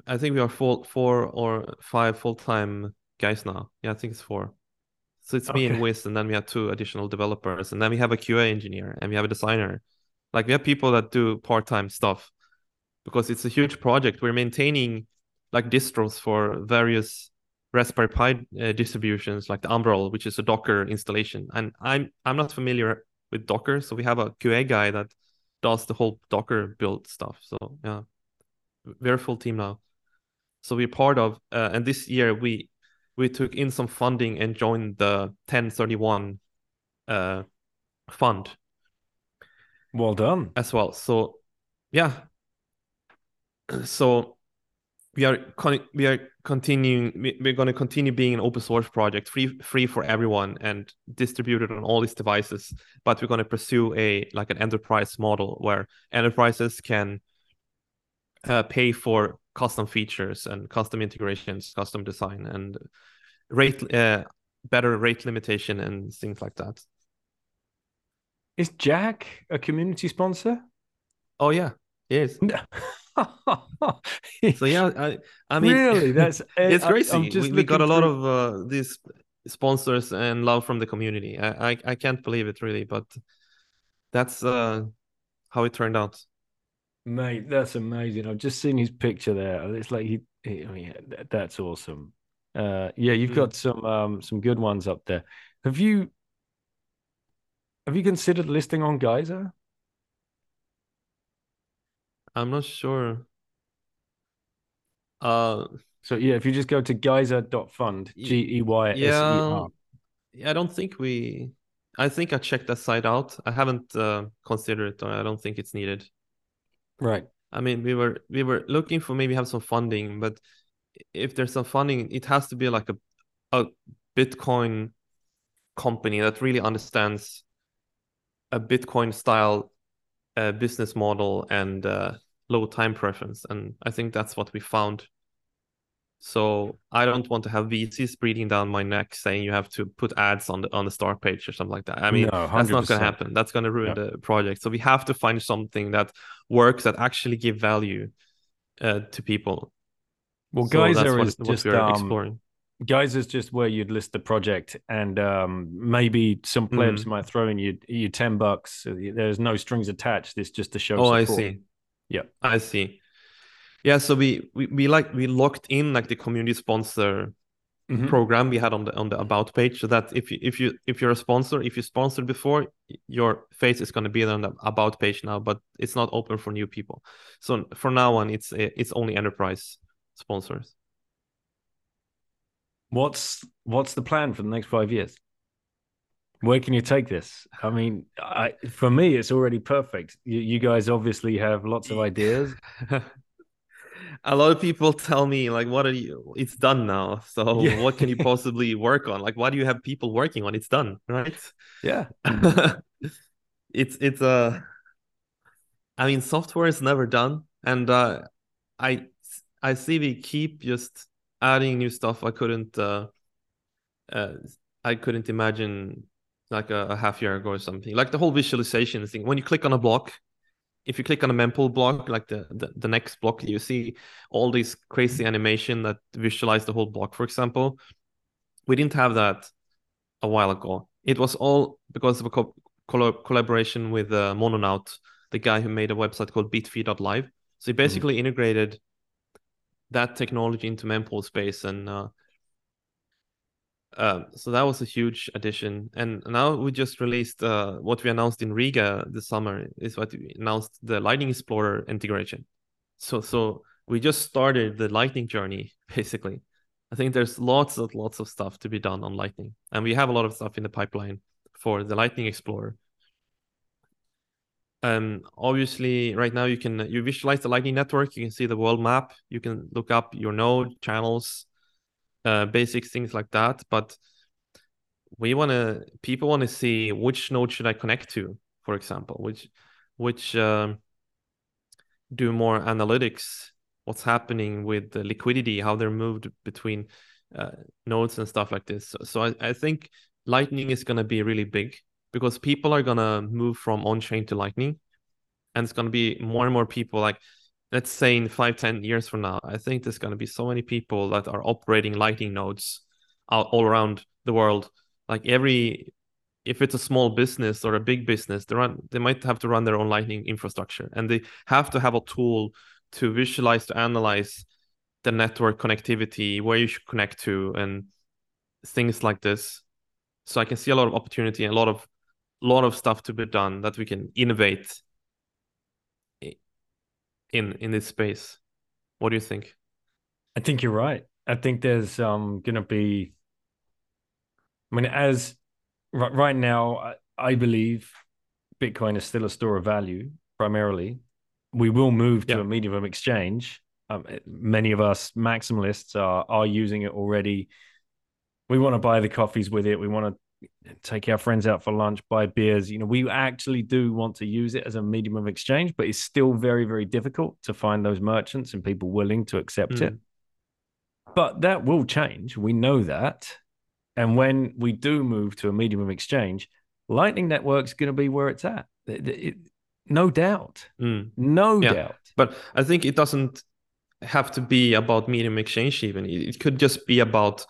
i think we are full four or five full-time guys now yeah i think it's four so it's me and Okay. Wiz, and then we have two additional developers, and then we have a QA engineer, and we have a designer. Like we have people that do part-time stuff because it's a huge project. We're maintaining like distros for various Raspberry Pi uh, distributions, like the Umbrel, which is a Docker installation. And I'm I'm not familiar with Docker, so we have a QA guy that does the whole Docker build stuff. So yeah, very full team now. So we're part of, uh, and this year we we took in some funding and joined the Ten31 uh, fund. Well done as well. So yeah, so we are con- we are continuing we're going to continue being an open source project free free for everyone and distributed on all these devices but we're going to pursue a like an enterprise model where enterprises can uh, pay for custom features and custom integrations custom design and rate uh, better rate limitation and things like that. Is jack a community sponsor? Oh yeah yes *laughs* *laughs* so yeah, I, I mean, really, *laughs* that's it's crazy. we, we got a lot of uh, these sponsors and love from the community. I, I, I can't believe it really, but that's uh, how it turned out. Mate, that's amazing. I've just seen his picture there. It's like he, he I mean, that's awesome. Uh, yeah, you've mm. got some um, some good ones up there. Have you have you considered listing on Geyser? I'm not sure. Uh, so yeah, if you just go to geyser.fund, G E Y S E R. Yeah, I don't think we. I think I checked that site out. I haven't uh, considered it. I don't think it's needed. Right. I mean, we were we were looking for maybe have some funding, but if there's some funding, it has to be like a a Bitcoin company that really understands a Bitcoin style uh, business model and uh, low time preference. And I think that's what we found. So I don't want to have VCs breathing down my neck saying you have to put ads on the on the start page or something like that. I mean, no, that's not going to happen. That's going to ruin the project. So we have to find something that works that actually give value uh, to people. Well, so Geyser what, is just um, exploring. Geyser is just where you'd list the project, and um, maybe some plebs mm. might throw in you you ten bucks. There's no strings attached. It's just to show. Oh, support. I see. Yeah, I see. Yeah, so we we, we like we locked in like the community sponsor mm-hmm. program we had on the on the about page, so that if you if you if you're a sponsor, if you sponsored before, your face is going to be on the about page now, but it's not open for new people. So for now on, it's it's only enterprise sponsors. What's what's the plan for the next five years? Where can you take this? I mean, I, for me, it's already perfect. You, you guys obviously have lots of ideas. *laughs* a lot of people tell me like what are you it's done now so *laughs* yeah. what can you possibly work on like why do you have people working on it's done right yeah *laughs* it's it's a uh, i mean software is never done and uh i i see we keep just adding new stuff i couldn't uh, uh i couldn't imagine like a, a, half year ago or something. Like the whole visualization thing. When you click on a block, if you click on a mempool block, like the, the, the next block, you see all these crazy animation that visualize the whole block, for example. We didn't have that a while ago. It was all because of a co- collaboration with uh, Mononaut, the guy who made a website called bitfeed.live. So he mm-hmm. basically mm-hmm. integrated that technology into mempool space and uh, uh, so that was a huge addition. And now we just released uh, what we announced in Riga this summer is what we announced the Lightning Explorer integration. So so we just started the Lightning journey *laughs* basically. I think there's lots of lots of stuff to be done on Lightning, and we have a lot of stuff in the pipeline for the Lightning Explorer. Um, obviously, right now you can you visualize the Lightning network. You can see the world map. You can look up your node channels, uh, basic things like that. But we want to people want to see which node should I connect to, for example, which which um, do more analytics, what's happening with the liquidity, how they're moved between uh, nodes and stuff like this. So, so I, I think Lightning is going to be really big because people are going to move from on chain to Lightning, and it's going to be more and more people like let's say in five ten years from now i think there's going to be so many people that are operating lightning nodes all, all around the world like every if it's a small business or a big business they run they might have to run their own lightning infrastructure and they have to have a tool to visualize to analyze the network connectivity, where you should connect to, and things like this. So I can see a lot of opportunity and a lot of lot of stuff to be done that we can innovate in in this space. What do you think? I think you're right. I think there's um going to be. I mean, as right, right now, I, I, believe Bitcoin is still a store of value primarily. We will move to yeah. a medium of exchange. Um, many of us maximalists are are using it already. We want to buy the coffees with it. We want to take our friends out for lunch, buy beers. You know, we actually do want to use it as a medium of exchange, but it's still very, very difficult to find those merchants and people willing to accept mm. it. But that will change. We know that. And when we do move to a medium of exchange, Lightning Network's going to be where it's at. It, it, no doubt. Mm. No yeah. doubt. But I think it doesn't have to be about medium exchange, even. It could just be about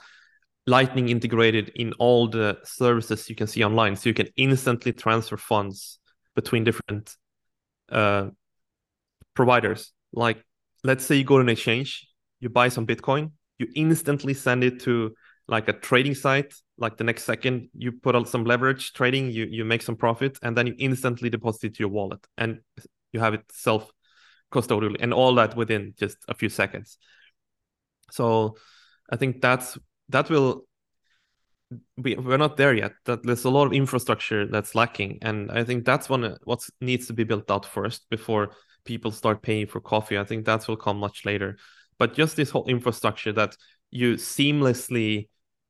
Lightning integrated in all the services you can see online. So you can instantly transfer funds between different uh, providers. Like, let's say you go to an exchange, you buy some Bitcoin, you instantly send it to like a trading site. Like the next second, you put out some leverage trading, you, you make some profit, and then you instantly deposit it to your wallet and you have it self custodially and all that within just a few seconds. So I think that's that will we, we're not there yet. That there's a lot of infrastructure that's lacking. And i think that's one what needs to be built out first before people start paying for coffee. I think that will come much later. But just this whole infrastructure that you seamlessly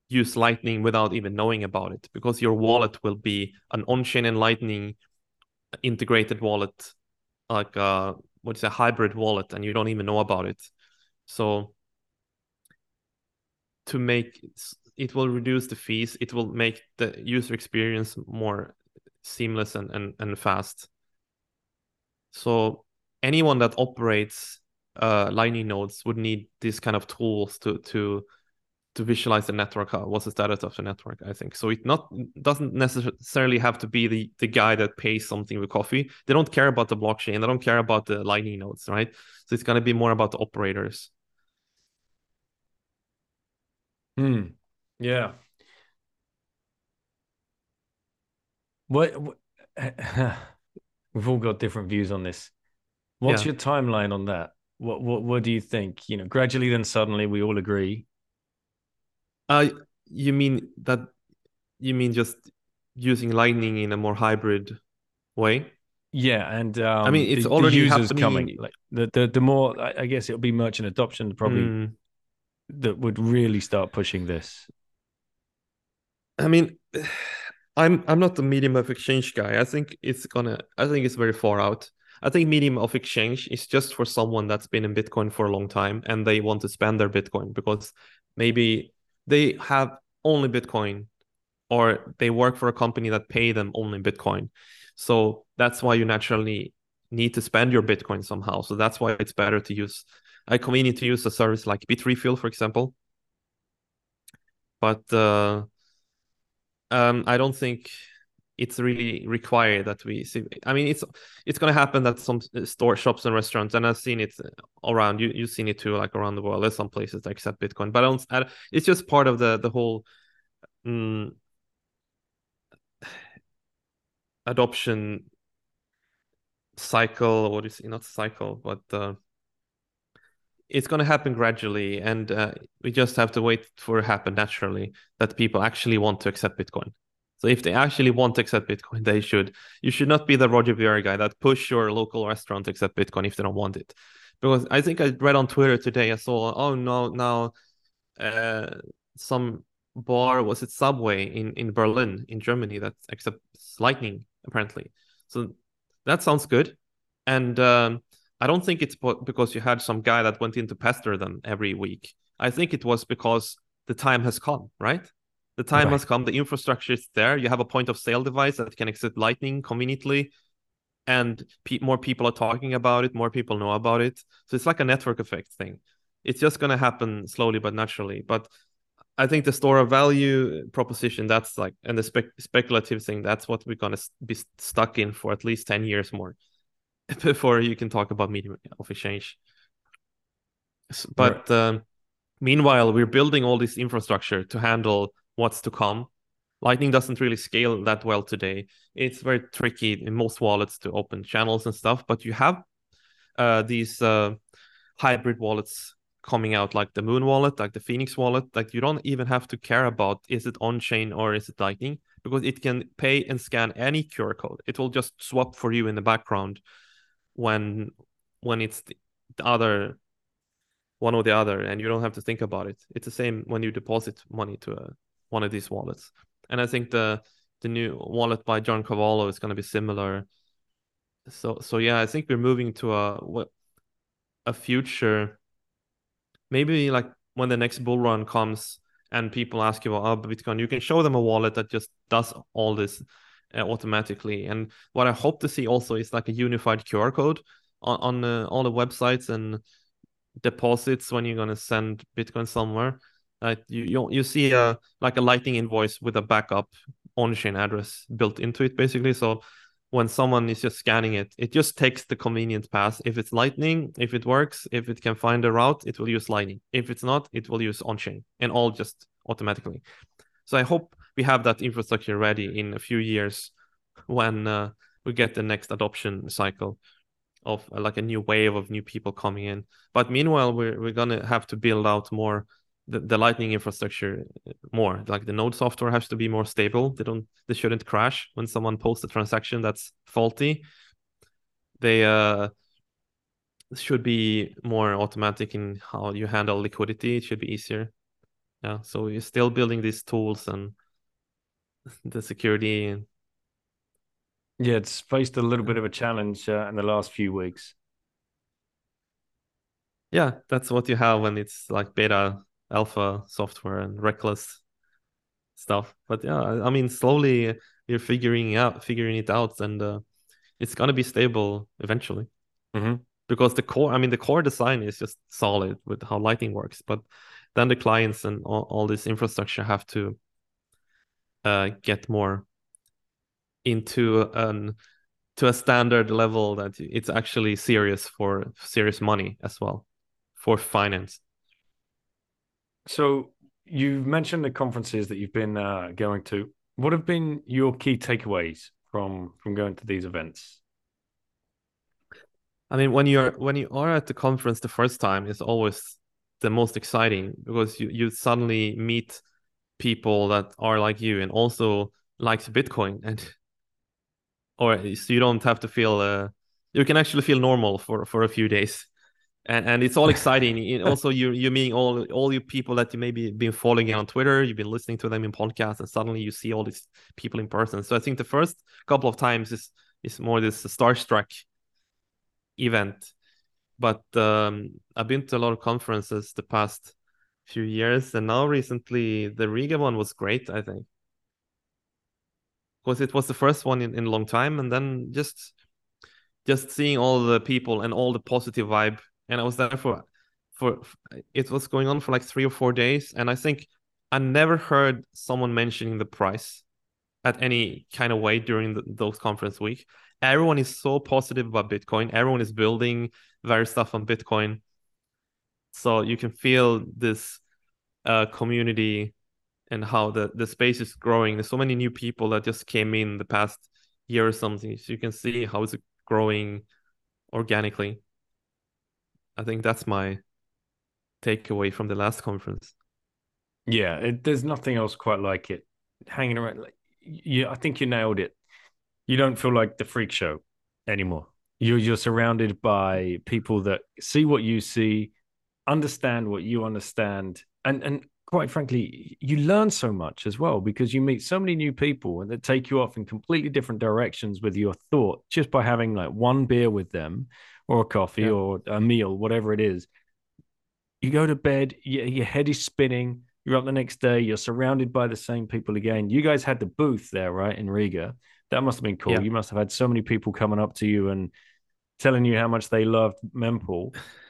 use lightning without even knowing about it because your wallet will be an on-chain and lightning integrated wallet like uh what's a hybrid wallet and you don't even know about it. So to make it will reduce the fees it will make the user experience more seamless and, and, and fast. So anyone that operates uh, lightning nodes would need these kind of tools to to to visualize the network uh, what's the status of the network i think. So it not doesn't necessarily have to be the the guy that pays something with coffee. They don't care about the blockchain they don't care about the lightning nodes right? So it's going to be more about the operators Hmm. Yeah. What, what *laughs* we've all got different views on this. What's yeah. your timeline on that? What what what do you think? You know, gradually then suddenly we all agree. Uh you mean that you mean just using lightning in a more hybrid way? Yeah, and um, I mean it's the, already the users happening. coming. Like the, the the more I guess it'll be merchant adoption probably mm. That would really start pushing this. I mean, *sighs* I'm I'm not the medium of exchange guy. I think it's gonna. I think it's very far out. I think medium of exchange is just for someone that's been in Bitcoin for a long time and they want to spend their Bitcoin because maybe they have only Bitcoin or they work for a company that pay them only Bitcoin. So that's why you naturally need to spend your Bitcoin somehow. So that's why it's better to use I convenient to use a service like Bitrefill, for example. But uh, um, I don't think it's really required that we see. I mean, it's it's gonna happen that some store shops and restaurants, and I've seen it around. You you've seen it too, like around the world. There's some places that accept Bitcoin, but I don't. I, it's just part of the the whole um, adoption cycle, what is? Not cycle, but uh, it's going to happen gradually and uh, we just have to wait for it to happen naturally that people actually want to accept bitcoin. So if they actually want to accept bitcoin they should. You should not be the roger ver guy that push your local restaurant to accept bitcoin if they don't want it. Because i think i read on twitter today i saw oh no now uh, some bar was it subway in in berlin in germany that accepts lightning apparently. So that sounds good. And um, I don't think it's because you had some guy that went in to pester them every week. I think it was because the time has come, right? The time right. has come. The infrastructure is there. You have a point of sale device that can accept Lightning conveniently, and pe- more people are talking about it. More people know about it. So it's like a network effect thing. It's just going to happen slowly but naturally. But I think the store of value proposition that's like, and the spe- speculative thing that's what we're going to be stuck in for at least ten years more. *laughs* before you can talk about medium of exchange. But um, meanwhile, we're building all this infrastructure to handle what's to come. Lightning doesn't really scale that well today. It's very tricky in most wallets to open channels and stuff, but you have uh, these uh, hybrid wallets coming out, like the Muun wallet, like the Phoenix wallet. Like you don't even have to care about is it on chain or is it Lightning because it can pay and scan any QR code. It will just swap for you in the background when when it's the, the other one or the other, and you don't have to think about it. It's the same when you deposit money to a, one of these wallets. And I think the the new wallet by John Carvalho is going to be similar. So so yeah, I think we're moving to a what a future. Maybe like when the next bull run comes and people ask you about oh, Bitcoin, you can show them a wallet that just does all this uh, automatically. And what I hope to see also is like a unified QR code on on uh, all the websites and deposits when you're gonna send Bitcoin somewhere. Uh, you you you see a like a Lightning invoice with a backup on-chain address built into it, basically. So when someone is just scanning it, it just takes the convenient path. If it's Lightning, if it works, if it can find a route, it will use Lightning. If it's not, it will use on-chain, and all just automatically. So I hope we have that infrastructure ready in a few years when uh, we get the next adoption cycle of uh, like a new wave of new people coming in. But meanwhile, we're we're gonna have to build out more the, the lightning infrastructure more. Like the node software has to be more stable. They don't they shouldn't crash when someone posts a transaction that's faulty. They uh should be more automatic in how you handle liquidity. It should be easier. Yeah so we're still building these tools and *laughs* the security and Yeah, it's faced a little bit of a challenge uh, in the last few weeks. yeah that's what you have when it's like beta alpha software and reckless stuff but yeah i mean slowly you're figuring out figuring it out and uh, it's gonna be stable eventually Mhm. because the core i mean the core design is just solid with how lightning works but then the clients and all, all this infrastructure have to uh, get more into an to a standard level that it's actually serious for serious money as well for finance So you've mentioned the conferences that you've been uh, going to. What have been your key takeaways from from going to these events? I mean, when you're when you are at the conference the first time, it's always the most exciting because you you suddenly meet people that are like you and also likes Bitcoin, *laughs* and or so you don't have to feel uh, you can actually feel normal for for a few days, and and it's all exciting. And *laughs* also, you you meeting all all you people that you maybe been following on Twitter, you've been listening to them in podcasts, and suddenly you see all these people in person. So I think the first couple of times is is more this starstruck event. But um, I've been to a lot of conferences the past few years, and now recently the Riga one was great. I think because it was the first one in, in a long time, and then just just seeing all the people and all the positive vibe, and I was there for for it was going on for like three or four days, and I think I never heard someone mentioning the price at any kind of way during the, those conference week everyone is so positive about Bitcoin. Everyone is building various stuff on Bitcoin. So you can feel this uh, community and how the, the space is growing. There's so many new people that just came in the past year or something. So you can see how it's growing organically. I think that's my takeaway from the last conference. Yeah, it, there's nothing else quite like it. Hanging around, like you, I think you nailed it. You don't feel like the freak show anymore. You're you're surrounded by people that see what you see, understand what you understand, and and quite frankly, you learn so much as well because you meet so many new people and that take you off in completely different directions with your thought just by having like one beer with them or a coffee Yeah. or a meal, whatever it is. You go to bed, your, your head is spinning. You're up the next day. You're surrounded by the same people again. You guys had the booth there, right, in Riga. That must have been cool. Yeah. You must have had so many people coming up to you and telling you how much they loved mempool. *laughs*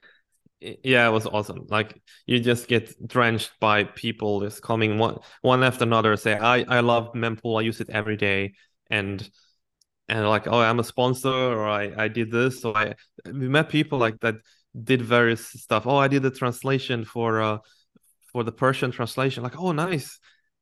Yeah, it was awesome. Like you just get drenched by people just coming one one after another say, I, I love mempool, I use it every day and and like, oh I'm a sponsor or I, I did this. So I we met people like that did various stuff. Oh, I did the translation for uh for the Persian translation. Like, oh, nice.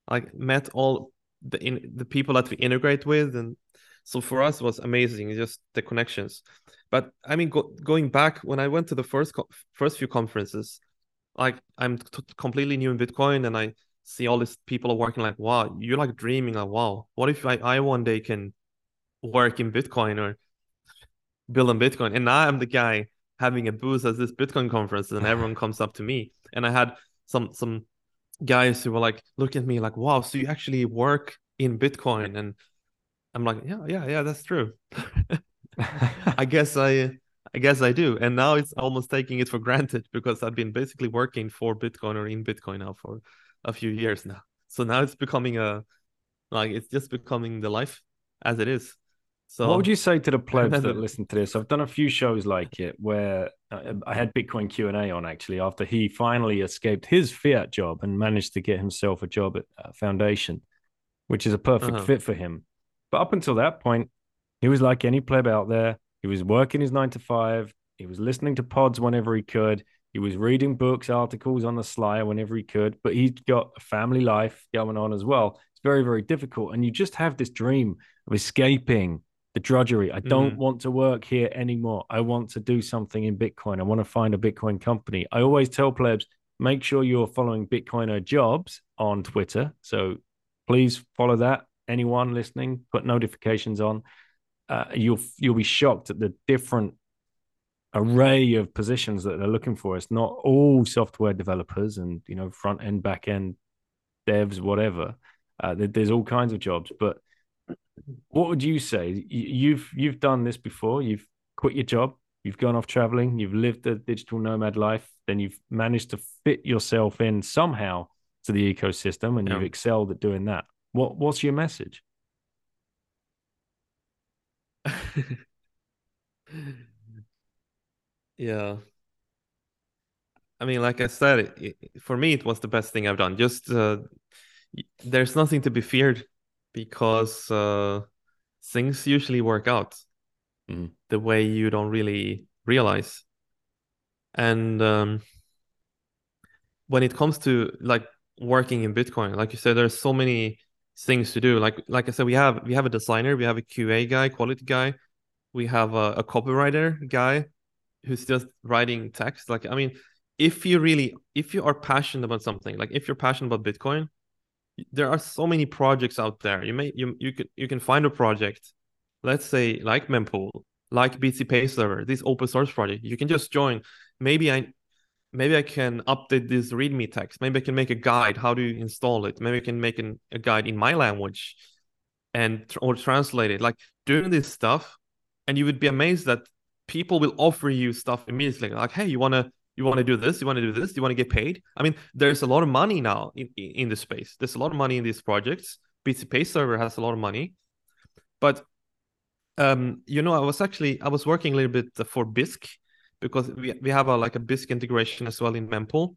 Like met all the in the people that we integrate with, and so for us it was amazing. Just the connections. But I mean, go, going back when I went to the first co- first few conferences, like I'm t- completely new in Bitcoin, and I see all these people are working. Like, wow, you're like dreaming. Like, wow, what if I, I one day can work in Bitcoin or build on Bitcoin? And now I'm the guy having a booth at this Bitcoin conference, and *laughs* everyone comes up to me. And I had some some guys who were like looking at me like, wow, so you actually work in Bitcoin? And I'm like, yeah, yeah, yeah, that's true. *laughs* I *laughs* guess I I guess I do. And now it's almost taking it for granted because I've been basically working for Bitcoin or in Bitcoin now for a few years now. So now it's becoming a like it's just becoming the life as it is. So what would you say to the *laughs* plebs that listen to this? I've done a few shows like it where uh, I had Bitcoin Q and A on actually after he finally escaped his fiat job and managed to get himself a job at uh, Foundation, which is a perfect uh-huh. fit for him. But up until that point, he was like any pleb out there. He was working his nine to five. He was listening to pods whenever he could. He was reading books, articles on the sly whenever he could. But he's got a family life going on as well. It's very, very difficult. And you just have this dream of escaping the drudgery. I don't mm. want to work here anymore. I want to do something in Bitcoin. I want to find a Bitcoin company. I always tell plebs, make sure you're following Bitcoiner jobs on Twitter. So please follow that. Anyone listening, put notifications on uh, you'll you'll be shocked at the different array of positions that they're looking for. It's not all software developers and you know front end, back end devs, whatever. Uh, there's all kinds of jobs. But what would you say? You've you've done this before. You've quit your job. You've gone off traveling. You've lived a digital nomad life. Then you've managed to fit yourself in somehow to the ecosystem, and yeah. you've excelled at doing that. What what's your message? *laughs* yeah. I mean, like I said, it, it, for me, it was the best thing I've done. Just uh, there's nothing to be feared because uh, things usually work out mm. the way you don't really realize. And um, when it comes to like working in Bitcoin, like you said, there's so many things to do. Like like I said, we have we have a designer, we have a QA guy, quality guy, we have a, a copywriter guy who's just writing text. Like I mean, if you really if you are passionate about something, like if you're passionate about Bitcoin, there are so many projects out there. You may you you can you can find a project, let's say like Mempool, like BTCPay Server, this open source project. You can just join. Maybe I maybe I can update this README text. Maybe I can make a guide how to install it. Maybe I can make an, a guide in my language and or translate it. Like doing this stuff, and you would be amazed that people will offer you stuff immediately. Like, hey, you wanna you want to do this? You want to do this? You want to get paid? I mean, there's a lot of money now in in the space. There's a lot of money in these projects. BTCPay Server has a lot of money, but um, you know, I was actually I was working a little bit for Bisq because we, we have a like a Bisq integration as well in Mempool.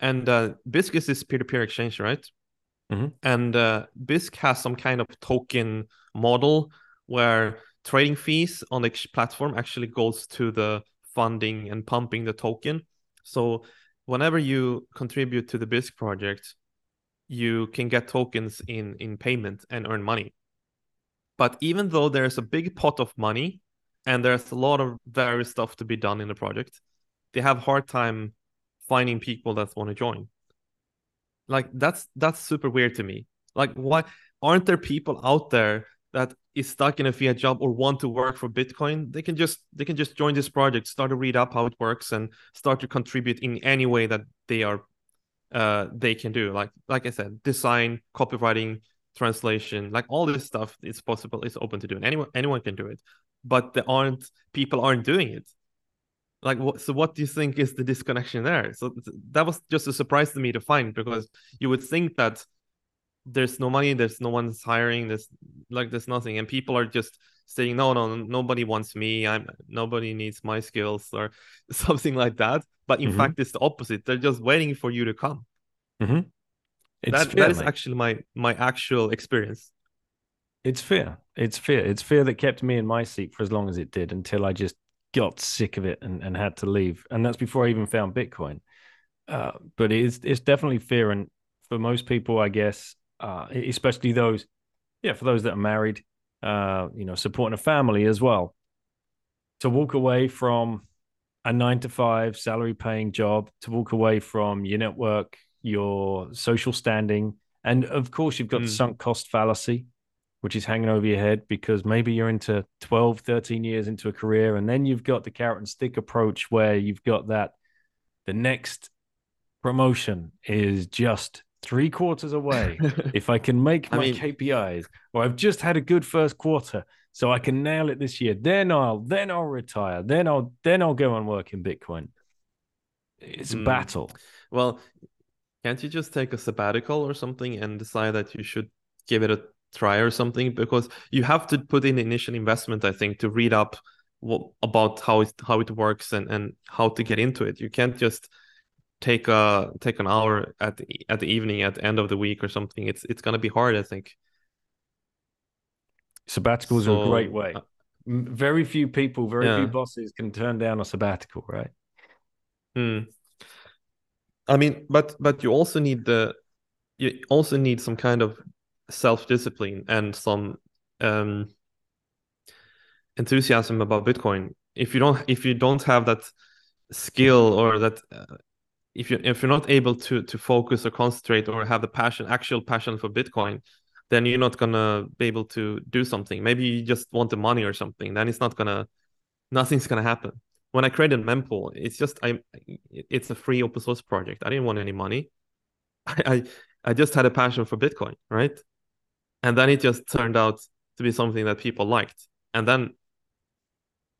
And uh, Bisq is this peer-to-peer exchange, right? Mm-hmm. And uh, Bisq has some kind of token model where trading fees on the platform actually goes to the funding and pumping the token. So whenever you contribute to the Bisq project, you can get tokens in in payment and earn money. But even though there's a big pot of money and there's a lot of various stuff to be done in the project. They have hard time finding people that want to join. Like that's that's super weird to me. Like why aren't there people out there that is stuck in a fiat job or want to work for bitcoin? They can just they can just join this project start to read up how it works and start to contribute in any way that they are uh they can do. Like like i said design copywriting translation like all this stuff is possible it's open to do and anyone anyone can do it but there aren't people aren't doing it. Like what so what do you think is the disconnection there? So that was just a surprise to me to find because you would think that there's no money there's no one's hiring there's like there's nothing and people are just saying no no nobody wants me i'm nobody needs my skills or *laughs* something like that. But in mm-hmm. fact it's the opposite. They're just waiting for you to come. Mm-hmm. That, that is actually my my actual experience it's fear. It's fear. It's fear that kept me in my seat for as long as it did until I just got sick of it and, and had to leave. And that's before I even found Bitcoin. Uh, but it's it's definitely fear, and for most people, I guess, uh, especially those, yeah, for those that are married, uh, you know, supporting a family as well, to walk away from a nine to five salary paying job, to walk away from your network, your social standing, and of course, you've got mm. the sunk cost fallacy which is hanging over your head because maybe you're into 12, 13 years into a career. And then you've got the carrot and stick approach where you've got that the next promotion is just three quarters away. *laughs* if I can make my I mean, KPIs, or I've just had a good first quarter, so I can nail it this year, then I'll then I'll retire. Then I'll then I'll go and work in Bitcoin. It's a mm. battle. Well, can't you just take a sabbatical or something and decide that you should give it a try or something? Because you have to put in initial investment i think to read up what, about how it how it works and and how to get into it. You can't just take a take an hour at the, at the evening at the end of the week or something. It's it's going to be hard i think. Sabbaticals so, are a great way. uh, very few people very yeah. few bosses can turn down a sabbatical right? Hmm. I mean but but you also need the you also need some kind of self discipline and some um, enthusiasm about Bitcoin. If you don't if you don't have that skill or that uh, if you if you're not able to to focus or concentrate or have the passion actual passion for Bitcoin, then you're not gonna be able to do something. Maybe you just want the money or something. Then it's not gonna nothing's gonna happen. When I created Mempool, it's just I it's a free open source project. I didn't want any money. *laughs* I, I I just had a passion for Bitcoin, right? and then it just turned out to be something that people liked and then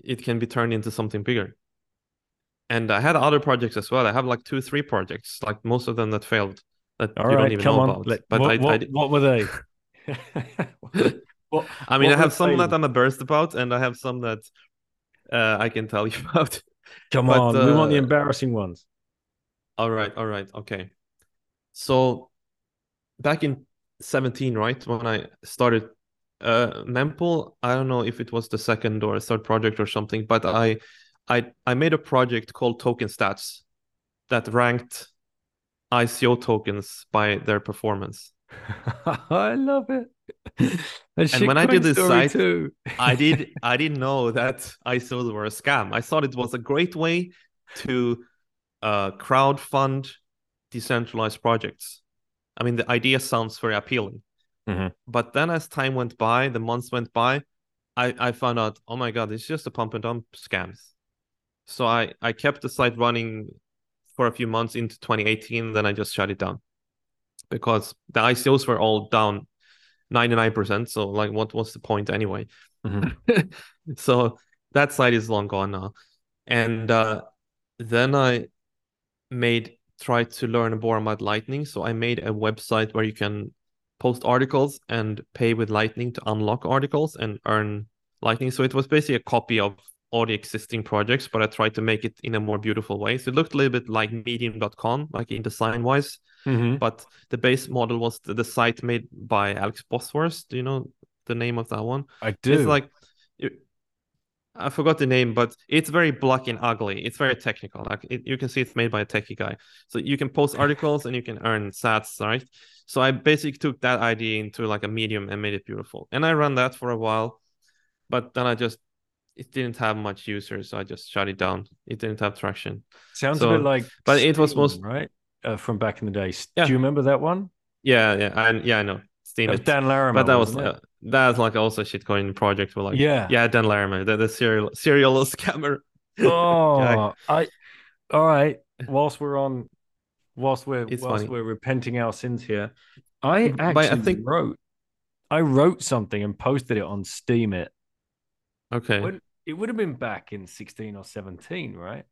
it can be turned into something bigger and i had other projects as well i have like two three projects like most of them that failed that All you right, don't even know on. about Let, but what, I, what, I, what were they *laughs* *laughs* well, i mean i have some that i'm embarrassed about and i have some that uh, i can tell *laughs* you about come but, on uh, we want the uh, embarrassing ones all right all right okay so back in 17, right? When I started uh Mempool, I don't know if it was the second or third project or something, but I I I made a project called Token Stats that ranked ICO tokens by their performance. *laughs* I love it. *laughs* and when I did this site. I did *laughs* I didn't know that ICOs were a scam. I thought it was a great way to uh, crowd fund decentralized projects. I mean, the idea sounds very appealing. Mm-hmm. But then as time went by, the months went by, I, I found out, oh my God, it's just a pump and dump scams. So I, I kept the site running for a few months into 2018. Then I just shut it down because the ICOs were all down 99%. So like, what was the point anyway? Mm-hmm. *laughs* so that site is long gone now. And uh, then I made try to learn more about Lightning. So I made a website where you can post articles and pay with Lightning to unlock articles and earn Lightning. So it was basically a copy of all the existing projects, but I tried to make it in a more beautiful way. So it looked a little bit like medium.com, like in design wise. Mm-hmm. But the base model was the, the, site made by Alex Bosworth. Do you know the name of that one? I do. It's like I forgot the name, but it's very black and ugly. It's very technical. Like it, you can see it's made by a techie guy. So you can post *laughs* articles and you can earn sats, right? So I basically took that idea into like a medium and made it beautiful. And I ran that for a while, but then I just it didn't have much users, so I just shut it down. It didn't have traction. Sounds so, a bit like, but Steem, it was most right uh, from back in the day. Yeah. Do you remember that one? Yeah, yeah, and yeah, I know. Steem. Dan Larimer, but that was uh, that's like also shitcoin project with like yeah yeah Dan Larimer the, the serial serial *laughs* scammer. oh, *laughs* I all right. Whilst we're on, whilst we're it's whilst funny. we're repenting our sins here, I actually I think... wrote I wrote something and posted it on Steem. It. Okay. When, it would have been back in 16 or 17, right?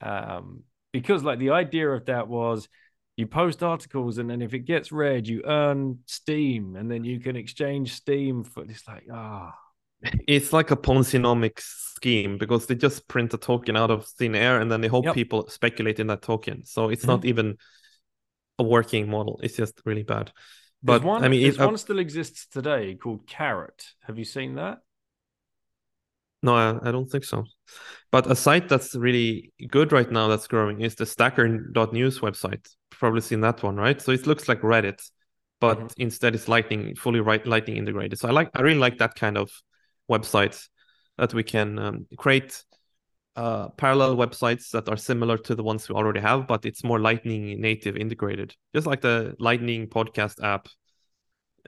Um, because like the idea of that was you post articles and then if it gets read you earn Steem and then you can exchange Steem for it's like ah oh. it's like a ponzinomics scheme because they just print a token out of thin air and then they hope yep. people speculate in that token so it's mm-hmm. not even a working model it's just really bad but one, i mean it, one still exists today called carrot have you seen that No, I, I don't think so. But a site that's really good right now that's growing is the stacker.news website. Probably seen that one, right? So it looks like Reddit, but Mhm. instead it's lightning fully right lightning integrated. So I like I really like that kind of websites that we can um, create uh, parallel websites that are similar to the ones we already have, but it's more lightning native integrated. Just like the lightning podcast app,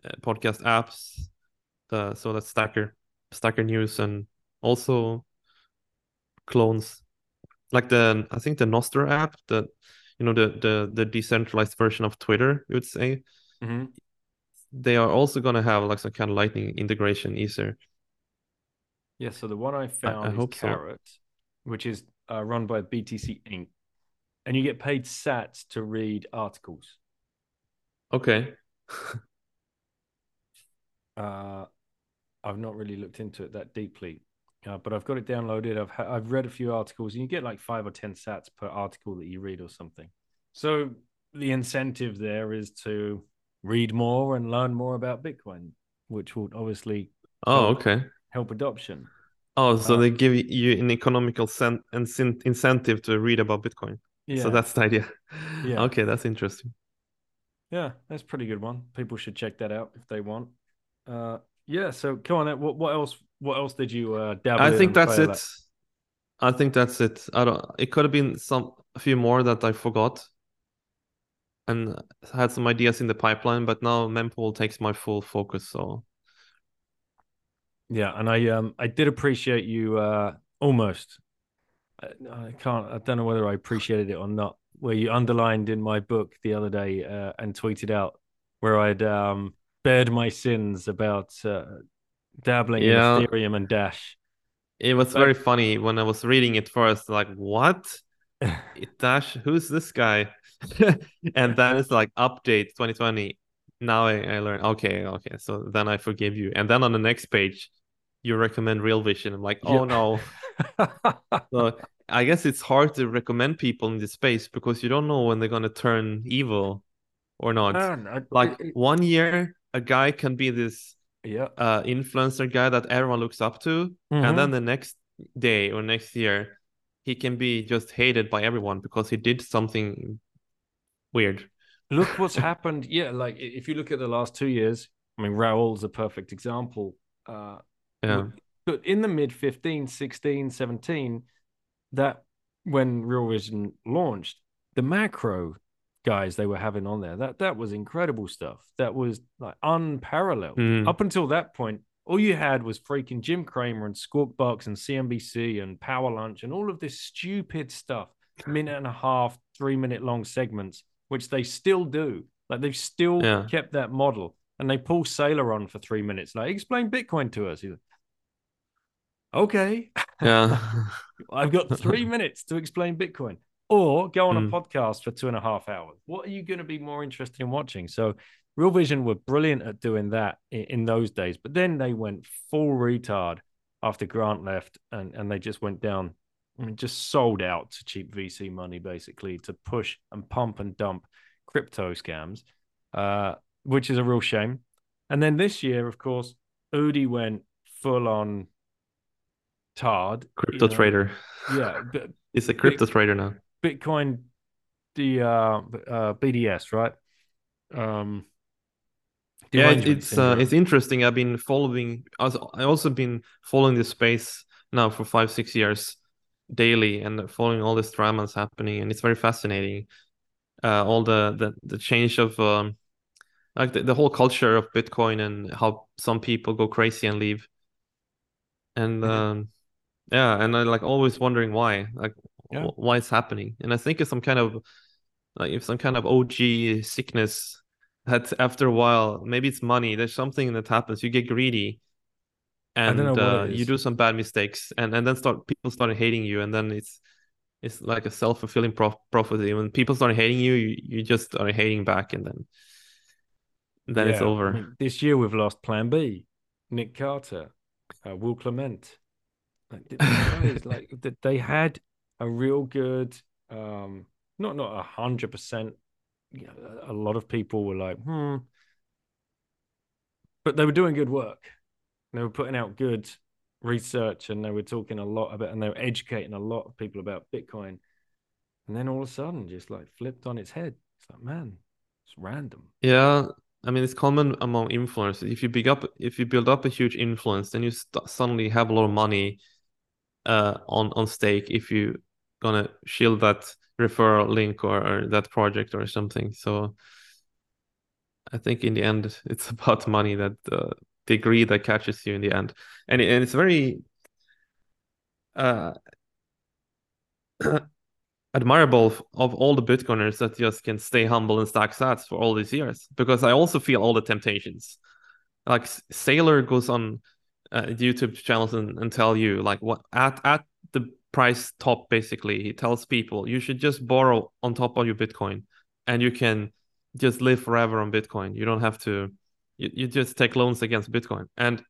uh, podcast apps, the so that's Stacker, Stacker News and also clones like the I think the Nostr app, that you know the the the decentralized version of Twitter, you would say. Mhm. They are also gonna have like some kind of lightning integration easier. Yeah, so the one I found I is hope so. Carrot, which is uh, run by BTC Inc. And you get paid sats to read articles. Okay. *laughs* Uh, I've not really looked into it that deeply, uh, but I've got it downloaded. I've ha- I've read a few articles, and you get like five or ten sats per article that you read or something. So the incentive there is to read more and learn more about Bitcoin, which will obviously Oh, Oh. okay. help adoption. Oh, so Uh, they give you an economical sen- incentive to read about Bitcoin. Yeah, So that's the idea. Yeah. *laughs* Okay, that's interesting. yeah, that's a pretty good one. People should check that out if they want. Uh, yeah. So come on, what what else? What else did you uh, I think that's it. at? I think that's it. I don't. It could have been some a few more that I forgot, and had some ideas in the pipeline. But now mempool takes my full focus. So Yeah, and I um I did appreciate you uh almost. I, I can't. I don't know whether I appreciated it or not. Where you underlined in my book the other day uh, and tweeted out where I'd um bared my sins about uh, dabbling Yeah. in Ethereum and Dash. it was But- very funny when I was reading it first. Like, what? *laughs* Dash? Who's this guy? *laughs* and then it's like update 2020. Now I, I learn. Okay, okay. So then I forgive you. And then on the next page, you recommend Real Vision. I'm like, oh Yeah. no. *laughs* So I guess it's hard to recommend people in this space because you don't know when they're gonna turn evil or not. Like one year, a guy can be this yeah, uh influencer guy that everyone looks up to, Mhm. and then the next day or next year, he can be just hated by everyone because he did something weird. look what's *laughs* happened. Yeah, like if you look at the last two years, I mean, Raoul's a perfect example. Uh, Yeah. but in the mid 15, 16, 17, that when Real Vision launched, the macro guys they were having on there, that that was incredible stuff. That was like unparalleled. Mm. Up until that point, all you had was freaking Jim Cramer and Squawk Box and CNBC and Power Lunch and all of this stupid stuff, minute and a half, three minute long segments, which they still do. Like they've still Yeah. kept that model. And they pull Sailor on for three minutes. Like, explain Bitcoin to us. He's like, okay. Yeah. *laughs* I've got three *laughs* minutes to explain Bitcoin. Or go on a Mm. podcast for two and a half hours. What are you going to be more interested in watching? So, Real Vision were brilliant at doing that in, in those days, but then they went full retard after Grant left, and and they just went down. I mean, just sold out to cheap VC money, basically, to push and pump and dump crypto scams, uh, which is a real shame. And then this year, of course, Udi went full on tard. you crypto know. trader. Yeah, but *laughs* He's a crypto trader now. Bitcoin, the uh, uh, BDS, right? Um, Yeah, it- it's uh, it's interesting. I've been following. I also been following this space now for five six years daily and following all this dramas happening, and it's very fascinating. Uh, all the the the change of um, like the, the whole culture of Bitcoin and how some people go crazy and leave. And Mhm. um, yeah, and I like always wondering why, like Yeah. why it's happening. And I think it's some kind of like if some kind of OG sickness that after a while, maybe it's money. There's something that happens. You get greedy, and uh, you do some bad mistakes, and and then start people start hating you, and then it's it's like a self fulfilling prof- prophecy. When people start hating you, you, you just start hating back, and then then it's Yeah, I over. mean, this year we've lost Plan B, Nick Carter, uh, Will Clemente. Like, like they had a real good, um, not not a hundred percent. you know, A lot of people were like, hmm, but they were doing good work. They were putting out good research and they were talking a lot about and they were educating a lot of people about Bitcoin. And then all of a sudden just like flipped on its head. It's like, man, it's random. Yeah, I mean it's common among influencers. If you big up, if you build up a huge influence, then you st- suddenly have a lot of money uh, on on stake if you gonna shield that referral link or, or that project or something. So I think in the end, *laughs* it's about money that uh, the greed that catches you in the end, and and it's very uh, *clears throat* admirable of all the Bitcoiners that just can stay humble and stack sats for all these years. Because I also feel all the temptations. Like Sailor goes on uh, YouTube channels and, and tell you like what at at the price top basically he tells people you should just borrow on top of your Bitcoin and you can just live forever on Bitcoin. You don't have to you, you just take loans against Bitcoin. And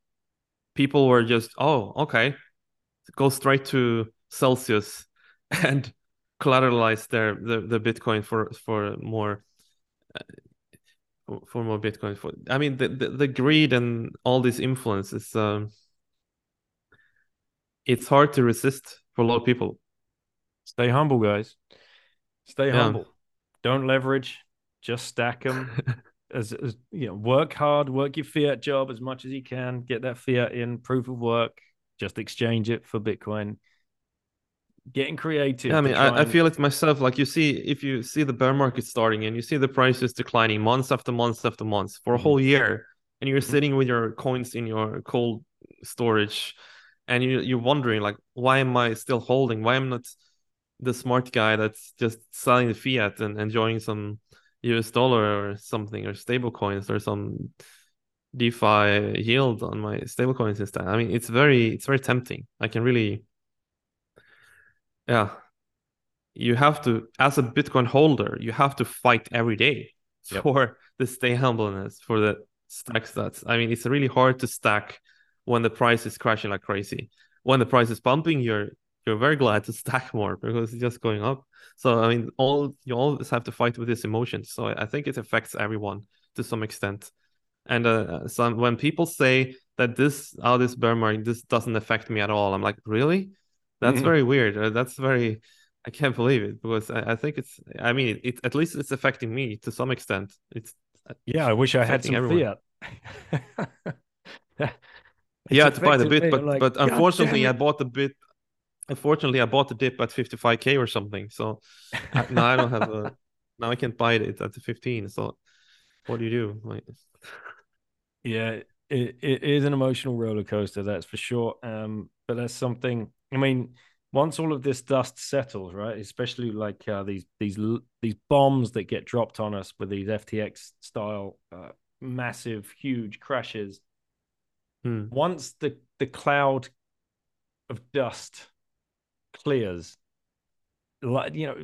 people were just, oh, okay. Go straight to Celsius *laughs* and collateralize their the, the Bitcoin for for more uh, for more Bitcoin. For I mean the, the, the greed and all these influences, um, it's hard to resist for a lot of people. Stay humble, guys. Stay Yeah. humble. Don't leverage. Just stack them. *laughs* as, as you know, work hard, work your fiat job as much as you can, get that fiat in, proof of work, just exchange it for Bitcoin. Getting creative. Yeah, I mean, I, I feel it myself. Like you see, if you see the bear market starting and you see the prices declining months after months after months for a Mhm. whole year, and you're Mhm. sitting with your coins in your cold storage, and you you're wondering like, why am I still holding? Why am I not the smart guy that's just selling the fiat and enjoying some US dollar or something or stable coins or some DeFi yield on my stable coins instead? I mean, it's very it's very tempting. I can really yeah you have to as a bitcoin holder you have to fight every day Yep. *laughs* for the stay humbleness for the stack stats i mean it's really hard to stack when the price is crashing like crazy. When the price is pumping you're you're very glad to *laughs* stack more because it's just going up. So i mean all you always have to fight with these emotions. So i think it affects everyone to some extent. And uh, some when people say that this oh this bear market this doesn't affect me at all i'm like really? That's Mhm. very weird. Uh, that's very i can't believe it because i, I think it's i mean it, at least it's affecting me to some extent. It's yeah, I wish I had some everyone. fiat. *laughs* *laughs* yeah to buy the bit but like, but "God unfortunately i bought the bit unfortunately i bought the dip at 55k or something so I, now i don't have a *laughs* now i can't buy it at the 15 so what do you do like Yeah, it, it is an emotional roller coaster, that's for sure. Um, but that's something. I mean, once all of this dust settles, right? Especially like uh, these these these bombs that get dropped on us with these FTX style uh, massive, huge crashes. Hmm. Once the the cloud of dust clears, like you know,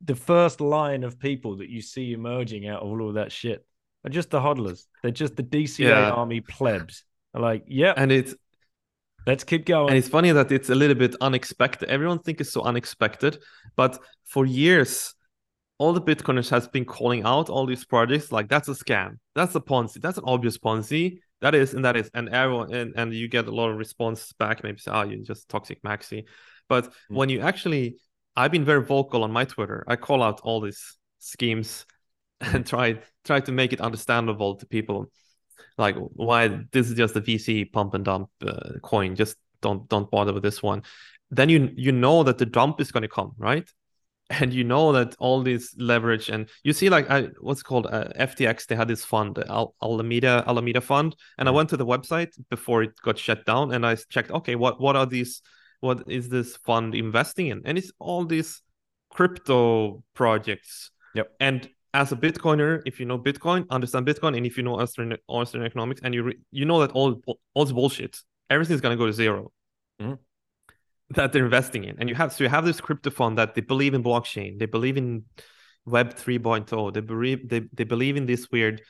the first line of people that you see emerging out of all of that shit are just the hodlers. They're just the DCA Yeah. army plebs. They're like, yeah. and it's let's keep going. And it's funny that it's a little bit unexpected. Everyone think it's so unexpected, but for years, all the Bitcoiners has been calling out all these projects like that's a scam, that's a Ponzi, that's an obvious Ponzi, that is and that is, and everyone and, and you get a lot of response back. Maybe say, oh, you're just toxic maxi, but Mm. when you actually, I've been very vocal on my Twitter. I call out all these schemes *laughs* and try try to make it understandable to people like why this is just a VC pump and dump uh, coin. Just don't don't bother with this one. Then you you know that the dump is going to come, right? And you know that all this leverage and you see like I, what's called uh, FTX. They had this fund, Al- Alameda Alameda Fund, and I went to the website before it got shut down, and I checked. Okay, what what are these? What is this fund investing in? And it's all these crypto projects. Yep. And as a Bitcoiner, if you know Bitcoin, understand Bitcoin, and if you know Austrian Austrian economics, and you re- you know that all all's bullshit, everything's gonna go to 0 Mhm. That they're investing in, and you have so you have this crypto fund that they believe in blockchain, they believe in Web 3.0, they believe they, they believe in this weird,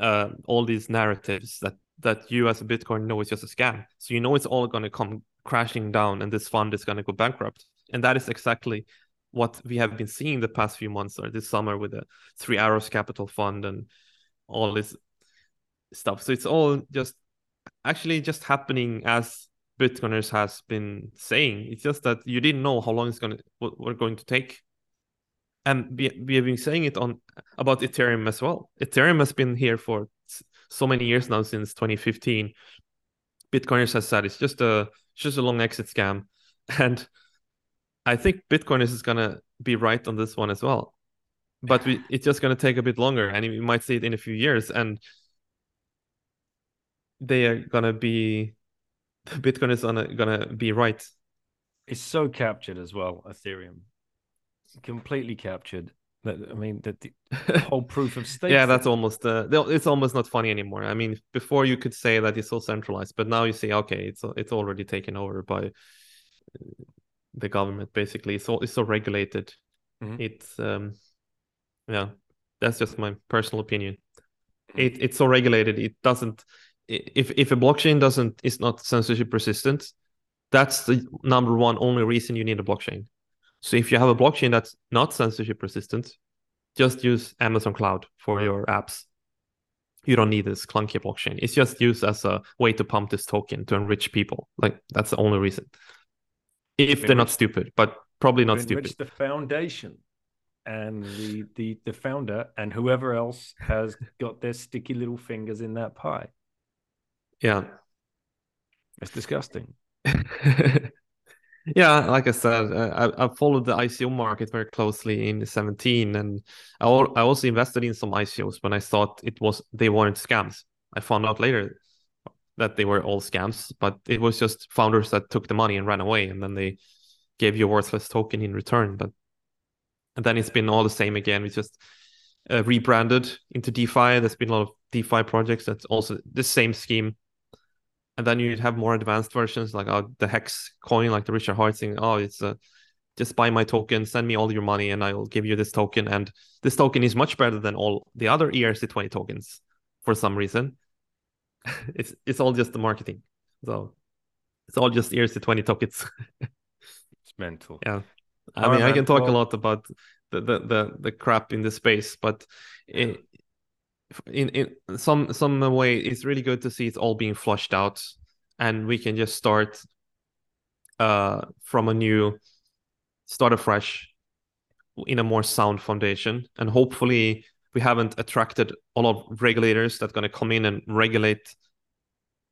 uh, all these narratives that that you as a Bitcoin know is just a scam. So you know it's all gonna come crashing down, and this fund is gonna go bankrupt, and that is exactly what we have been seeing the past few months or this summer with the Three Arrows Capital Fund and all this stuff. So it's all just actually just happening as Bitcoiners has been saying. It's just that you didn't know how long it's gonna what we're going to take. And we, we have been saying it on about Ethereum as well. Ethereum has been here for so many years now since 2015. Bitcoiners has said it's just a it's just a long exit scam, *laughs* and I think Bitcoiners is gonna be right on this one as well. But we, it's just gonna take a bit longer, and we might see it in a few years, and they are gonna be *laughs* Bitcoin is gonna gonna be right. It's so captured as well, Ethereum. Completely captured. I mean, that the *laughs* whole proof of stake. yeah, that's almost uh, it's almost not funny anymore. I mean, before you could say that it's so centralized, but now you say, okay, it's it's already taken over by the government. Basically, it's all it's so regulated. Mm-hmm. It's um, yeah, that's just my personal opinion. Mm-hmm. It it's so regulated. It doesn't if if a blockchain doesn't is not censorship resistant, that's the number one only reason you need a blockchain. So if you have a blockchain that's not censorship resistant, just use Amazon Cloud for your apps. You don't need this clunky blockchain. It's just used as a way to pump this token to enrich people. Like that's the only reason. If they're not stupid, but probably not stupid. It's the foundation and the, the the founder and whoever else has got their sticky little fingers in that pie. Yeah. It's disgusting. *laughs* yeah, like I said, I, I followed the ICO market very closely in 17, and I, I also invested in some ICOs when I thought it was they weren't scams. I found out later that they were all scams, but it was just founders that took the money and ran away, and then they gave you a worthless token in return. But and then it's been all the same again. We just uh, rebranded into DeFi. There's been a lot of DeFi projects that's also the same scheme and then you'd have more advanced versions like uh, the hex coin like the richard heart saying oh it's a uh, just buy my token send me all your money and i'll give you this token. And this token is much better than all the other erc20 tokens for some reason. *laughs* It's it's all just the marketing. So it's all just erc20 tokens. *laughs* It's mental. Yeah. I mean i can talk a lot about the, the the the crap in the space but it, in in some some way it's really good to see it's all being flushed out and we can just start uh from a new start afresh in a more sound foundation. And hopefully we haven't attracted a lot of regulators that going to come in and regulate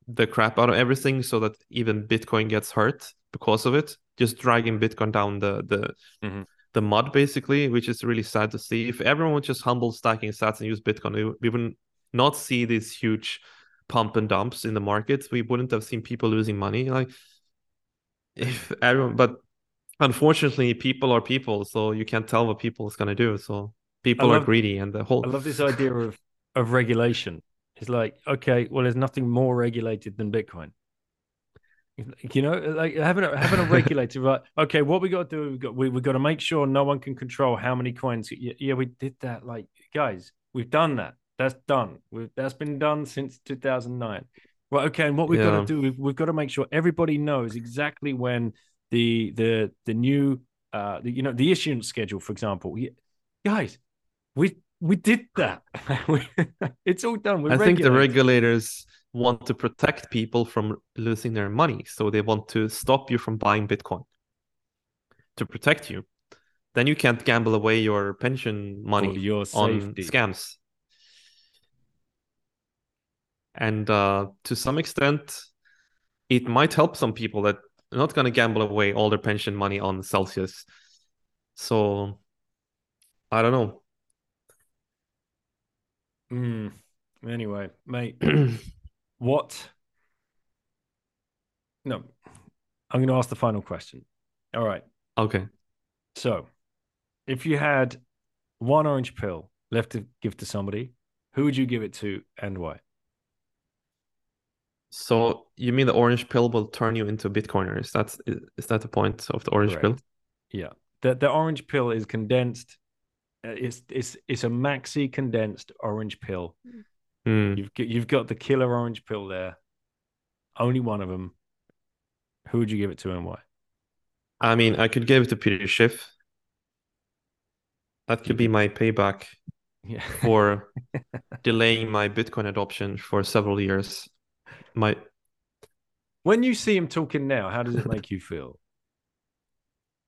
the crap out of everything so that even bitcoin gets hurt because of it. Just dragging bitcoin down the the mm-hmm the mud basically, which is really sad to see. If everyone would just humble stacking sats and use Bitcoin, we would not see these huge pump and dumps in the markets. We wouldn't have seen people losing money. Like if everyone, but unfortunately, people are people, so you can't tell what people is gonna do. So people love, are greedy, and the whole. I love this idea of of regulation. It's like okay, well, there's nothing more regulated than Bitcoin. You know, like having a having a regulator, right? Okay, what we got to do? We got we we got to make sure no one can control how many coins. Yeah, yeah, we did that. Like, guys, we've done that. That's done. We've, that's been done since 2009. Well, okay, and what we've yeah. got to do, we've, we've got to make sure everybody knows exactly when the the the new uh the, you know the issuance schedule, for example. guys, we we did that. *laughs* it's all done. We're I think the regulators want to protect people from losing their money. So they want to stop you from buying Bitcoin to protect you. Then you can't gamble away your pension money your on scams. And uh, to some extent, it might help some people that are not going to gamble away all their pension money on Celsius. So I don't know. Mm. Anyway, mate, *clears throat* what? No, I'm going to ask the final question. All right. Okay. So, if you had one orange pill left to give to somebody, who would you give it to and why? So you mean the orange pill will turn you into a Bitcoiner? Is that is that the point of the orange Correct. pill? Yeah. The the orange pill is condensed. Uh, it's it's it's a maxi condensed orange pill. Mm. You've got, you've got the killer orange pill there. Only one of them. Who would you give it to and why? I mean, I could give it to Peter Schiff. That could be my payback yeah. for *laughs* delaying my Bitcoin adoption for several years. My When you see him talking now, how does it make you feel?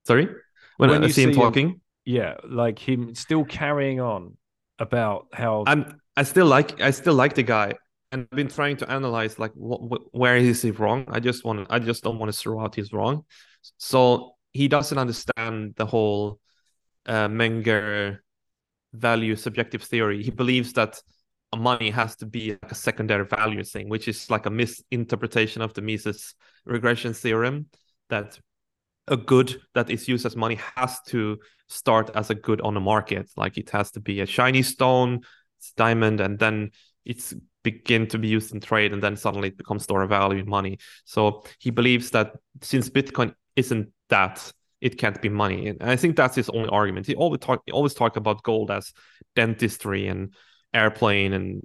Sorry, when, When I see him see him- talking, Yeah, like him still carrying on about how. I'm I still like I still like the guy, and I've been trying to analyze like what, what where is he wrong. I just want I just don't want to throw out he's wrong. So he doesn't understand the whole uh, Menger value subjective theory. He believes that money has to be like a secondary value thing, which is like a misinterpretation of the Mises regression theorem that a good that is used as money has to start as a good on the market. Like it has to be a shiny stone, it's diamond, and then it's begin to be used in trade, and then suddenly it becomes store of value in money. So he believes that since Bitcoin isn't that, it can't be money. And I think that's his only argument. He always talk he always talk about gold as dentistry and airplane and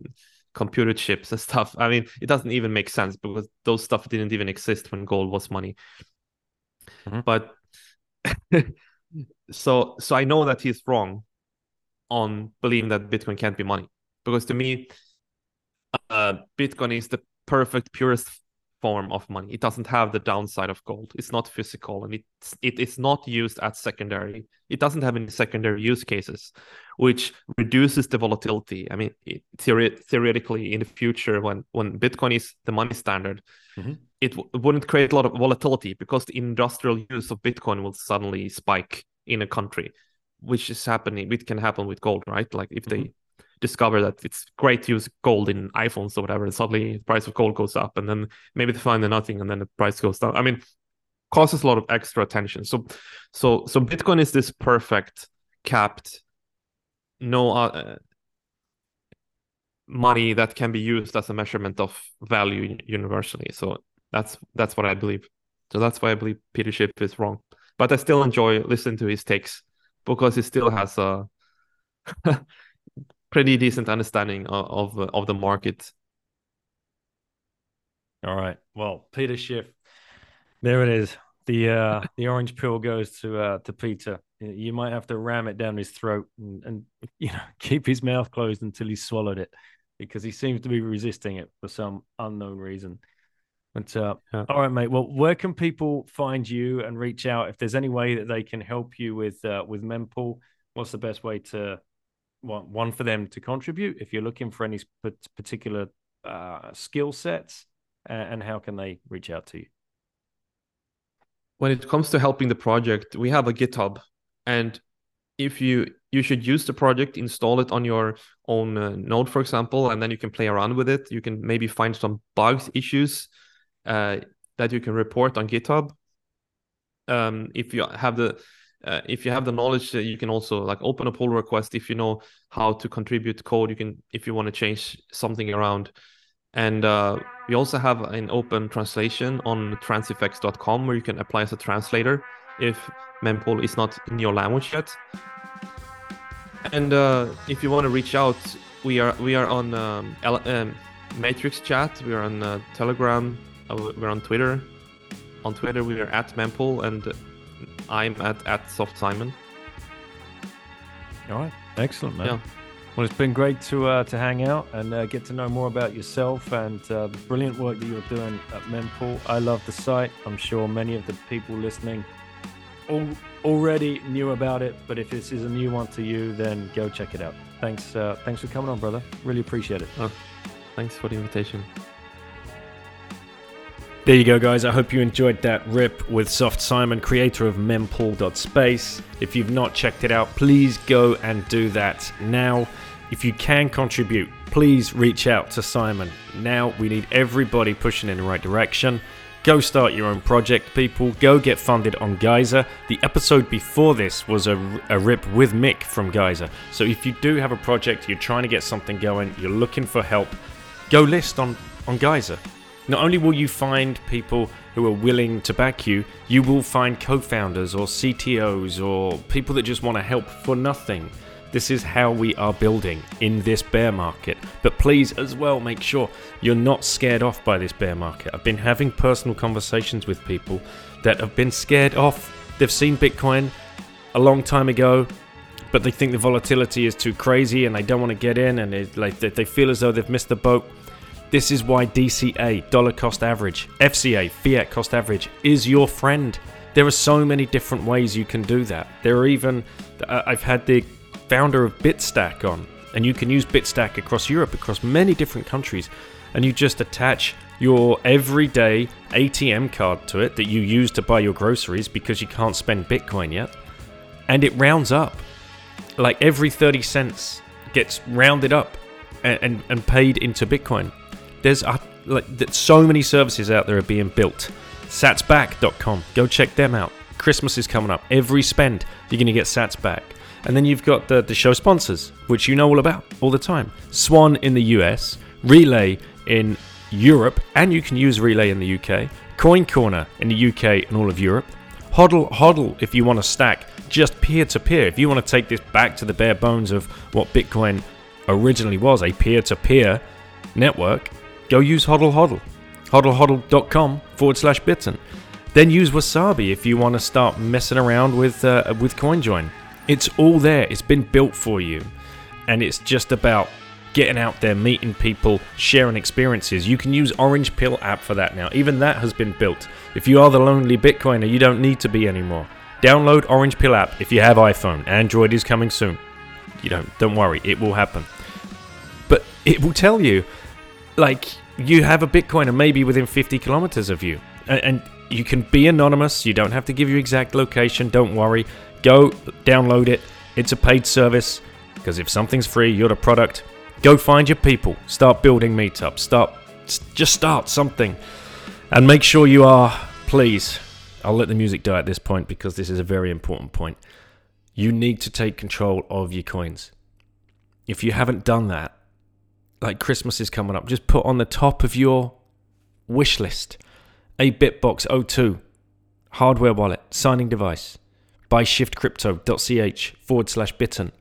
computer chips and *laughs* stuff. I mean, it doesn't even make sense because those stuff didn't even exist when gold was money. Mhm. But *laughs* so so I know that he's wrong on believing that Bitcoin can't be money because to me, uh, Bitcoin is the perfect purest form of money. It doesn't have the downside of gold. It's not physical and it's it is not used as secondary. It doesn't have any secondary use cases, which reduces the volatility. I mean, it, theoret- theoretically, in the future, when when Bitcoin is the money standard, Mhm. it, w- it wouldn't create a lot of volatility because the industrial use of Bitcoin will suddenly spike in a country, which is happening. It can happen with gold, right? Like if they discover that it's great to use gold in iPhones or whatever, and suddenly the price of gold goes up, and then maybe they find nothing, and then the price goes down. I mean, causes a lot of extra attention. So, so, so Bitcoin is this perfect capped, no uh, money that can be used as a measurement of value universally. So that's that's what I believe. So that's why I believe Peter Schiff is wrong. But I still enjoy listening to his takes because he still has a *laughs* pretty decent understanding of of, of the market. All right. Well, Peter Schiff. There it is. The uh *laughs* the orange pill goes to uh to Peter. You might have to ram it down his throat and, and you know *laughs* keep his mouth closed until he's swallowed it because he seems to be resisting it for some unknown reason. But uh, Yeah. all right, mate. Well, where can people find you and reach out if there's any way that they can help you with uh, with Mempool? What's the best way to one one for them to contribute if you're looking for any particular uh, skill sets, and how can they reach out to you? when it comes to helping the project, we have a GitHub, and if you you should use the project, install it on your own uh, node, for example, and then you can play around with it. You can maybe find some bugs, issues uh, that you can report on GitHub. Um, if you have the uh, if you have the knowledge, uh, you can also like open a pull request. If you know how to contribute code, you can if you want to change something around. And uh, we also have an open translation on transifex.com where you can apply as a translator if mempool is not in your language yet. And uh, if you want to reach out, we are we are on um, L- um, Matrix Chat. We are on uh, Telegram. Uh, we're on Twitter. On Twitter, we are at mempool, and I'm at at Soft Simon. All right, excellent, man. Yeah. Well, it's been great to uh, to hang out and uh, get to know more about yourself and uh, the brilliant work that you're doing at Mempool. I love the site. I'm sure many of the people listening all, already knew about it, but if this is a new one to you, then go check it out. Thanks, uh, thanks for coming on, brother. Really appreciate it. Thanks for the invitation. There you go, guys. I hope you enjoyed that rip with Soft Simon, creator of mempool.space. If you've not checked it out, please go and do that now. If you can contribute, please reach out to Simon. Now we need everybody pushing in the right direction. Go start your own project, people. Go get funded on Geyser. The episode before this was a, a rip with Mick from Geyser. So if you do have a project, you're trying to get something going, you're looking for help, go list on, on Geyser. Not only will you find people who are willing to back you, you will find co founders or CTOs or people that just want to help for nothing. This is how we are building in this bear market. But please, as well, make sure you're not scared off by this bear market. I've been having personal conversations with people that have been scared off. They've seen Bitcoin a long time ago, but they think the volatility is too crazy and they don't want to get in and it, like they, they feel as though they've missed the boat This is why DCA, dollar cost average, FCA, fiat cost average, is your friend. There are so many different ways you can do that. There are even, uh, I've had the founder of Bitstack on, and you can use Bitstack across Europe, across many different countries, and you just attach your everyday ATM card to it that you use to buy your groceries because you can't spend Bitcoin yet, and it rounds up. Like every 30 cents gets rounded up and, and, and paid into Bitcoin. There's like so many services out there are being built. Satsback.com, go check them out. Christmas is coming up. Every spend, you're going to get Sats back. And then you've got the, the show sponsors, which you know all about all the time. Swan in the US, Relai in Europe, and you can use Relai in the UK. Coin Corner in the UK and all of Europe. Hodl Hodl if you want to stack just peer to peer. If you want to take this back to the bare bones of what Bitcoin originally was, a peer to peer network, go use Hodl Hodl. HodlHodl.com forward slash bitten. Then use Wasabi if you want to start messing around with uh, with CoinJoin. It's all there. It's been built for you, and it's just about getting out there, meeting people, sharing experiences. You can use Orange Pill app for that now. Even that has been built. If you are the lonely Bitcoiner, you don't need to be anymore. Download Orange Pill app if you have iPhone. Android is coming soon. You don't don't worry, it will happen. But it will tell you like you have a Bitcoiner maybe within 50 kilometers of you. And you can be anonymous. You don't have to give your exact location. Don't worry. Go download it. It's a paid service because if something's free, you're the product. Go find your people. Start building meetups. Start just start something. And make sure you are, please, I'll let the music die at this point because this is a very important point. You need to take control of your coins. If you haven't done that, like Christmas is coming up, just put on the top of your wish list a BitBox02 hardware wallet signing device. Buy shiftcrypto.ch forward slash bitten.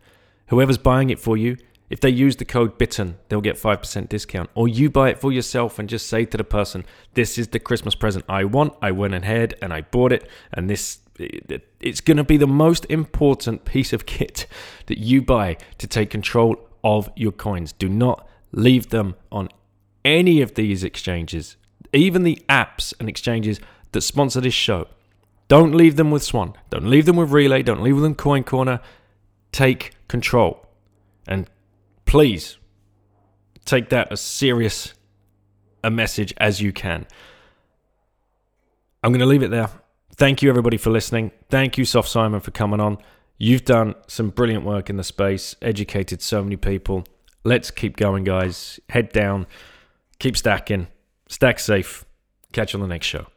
Whoever's buying it for you, if they use the code BITTEN, they'll get 5% discount. Or you buy it for yourself and just say to the person, This is the Christmas present I want. I went ahead and I bought it. And this, it's going to be the most important piece of kit *laughs* that you buy to take control of your coins. Do not leave them on any of these exchanges, even the apps and exchanges that sponsor this show. Don't leave them with Swan. Don't leave them with Relai. Don't leave them with Coin Corner. Take control. And please take that as serious a message as you can. I'm going to leave it there. Thank you, everybody, for listening. Thank you, Soft Simon, for coming on. You've done some brilliant work in the space, educated so many people. Let's keep going, guys. Head down, keep stacking, stack safe. Catch you on the next show.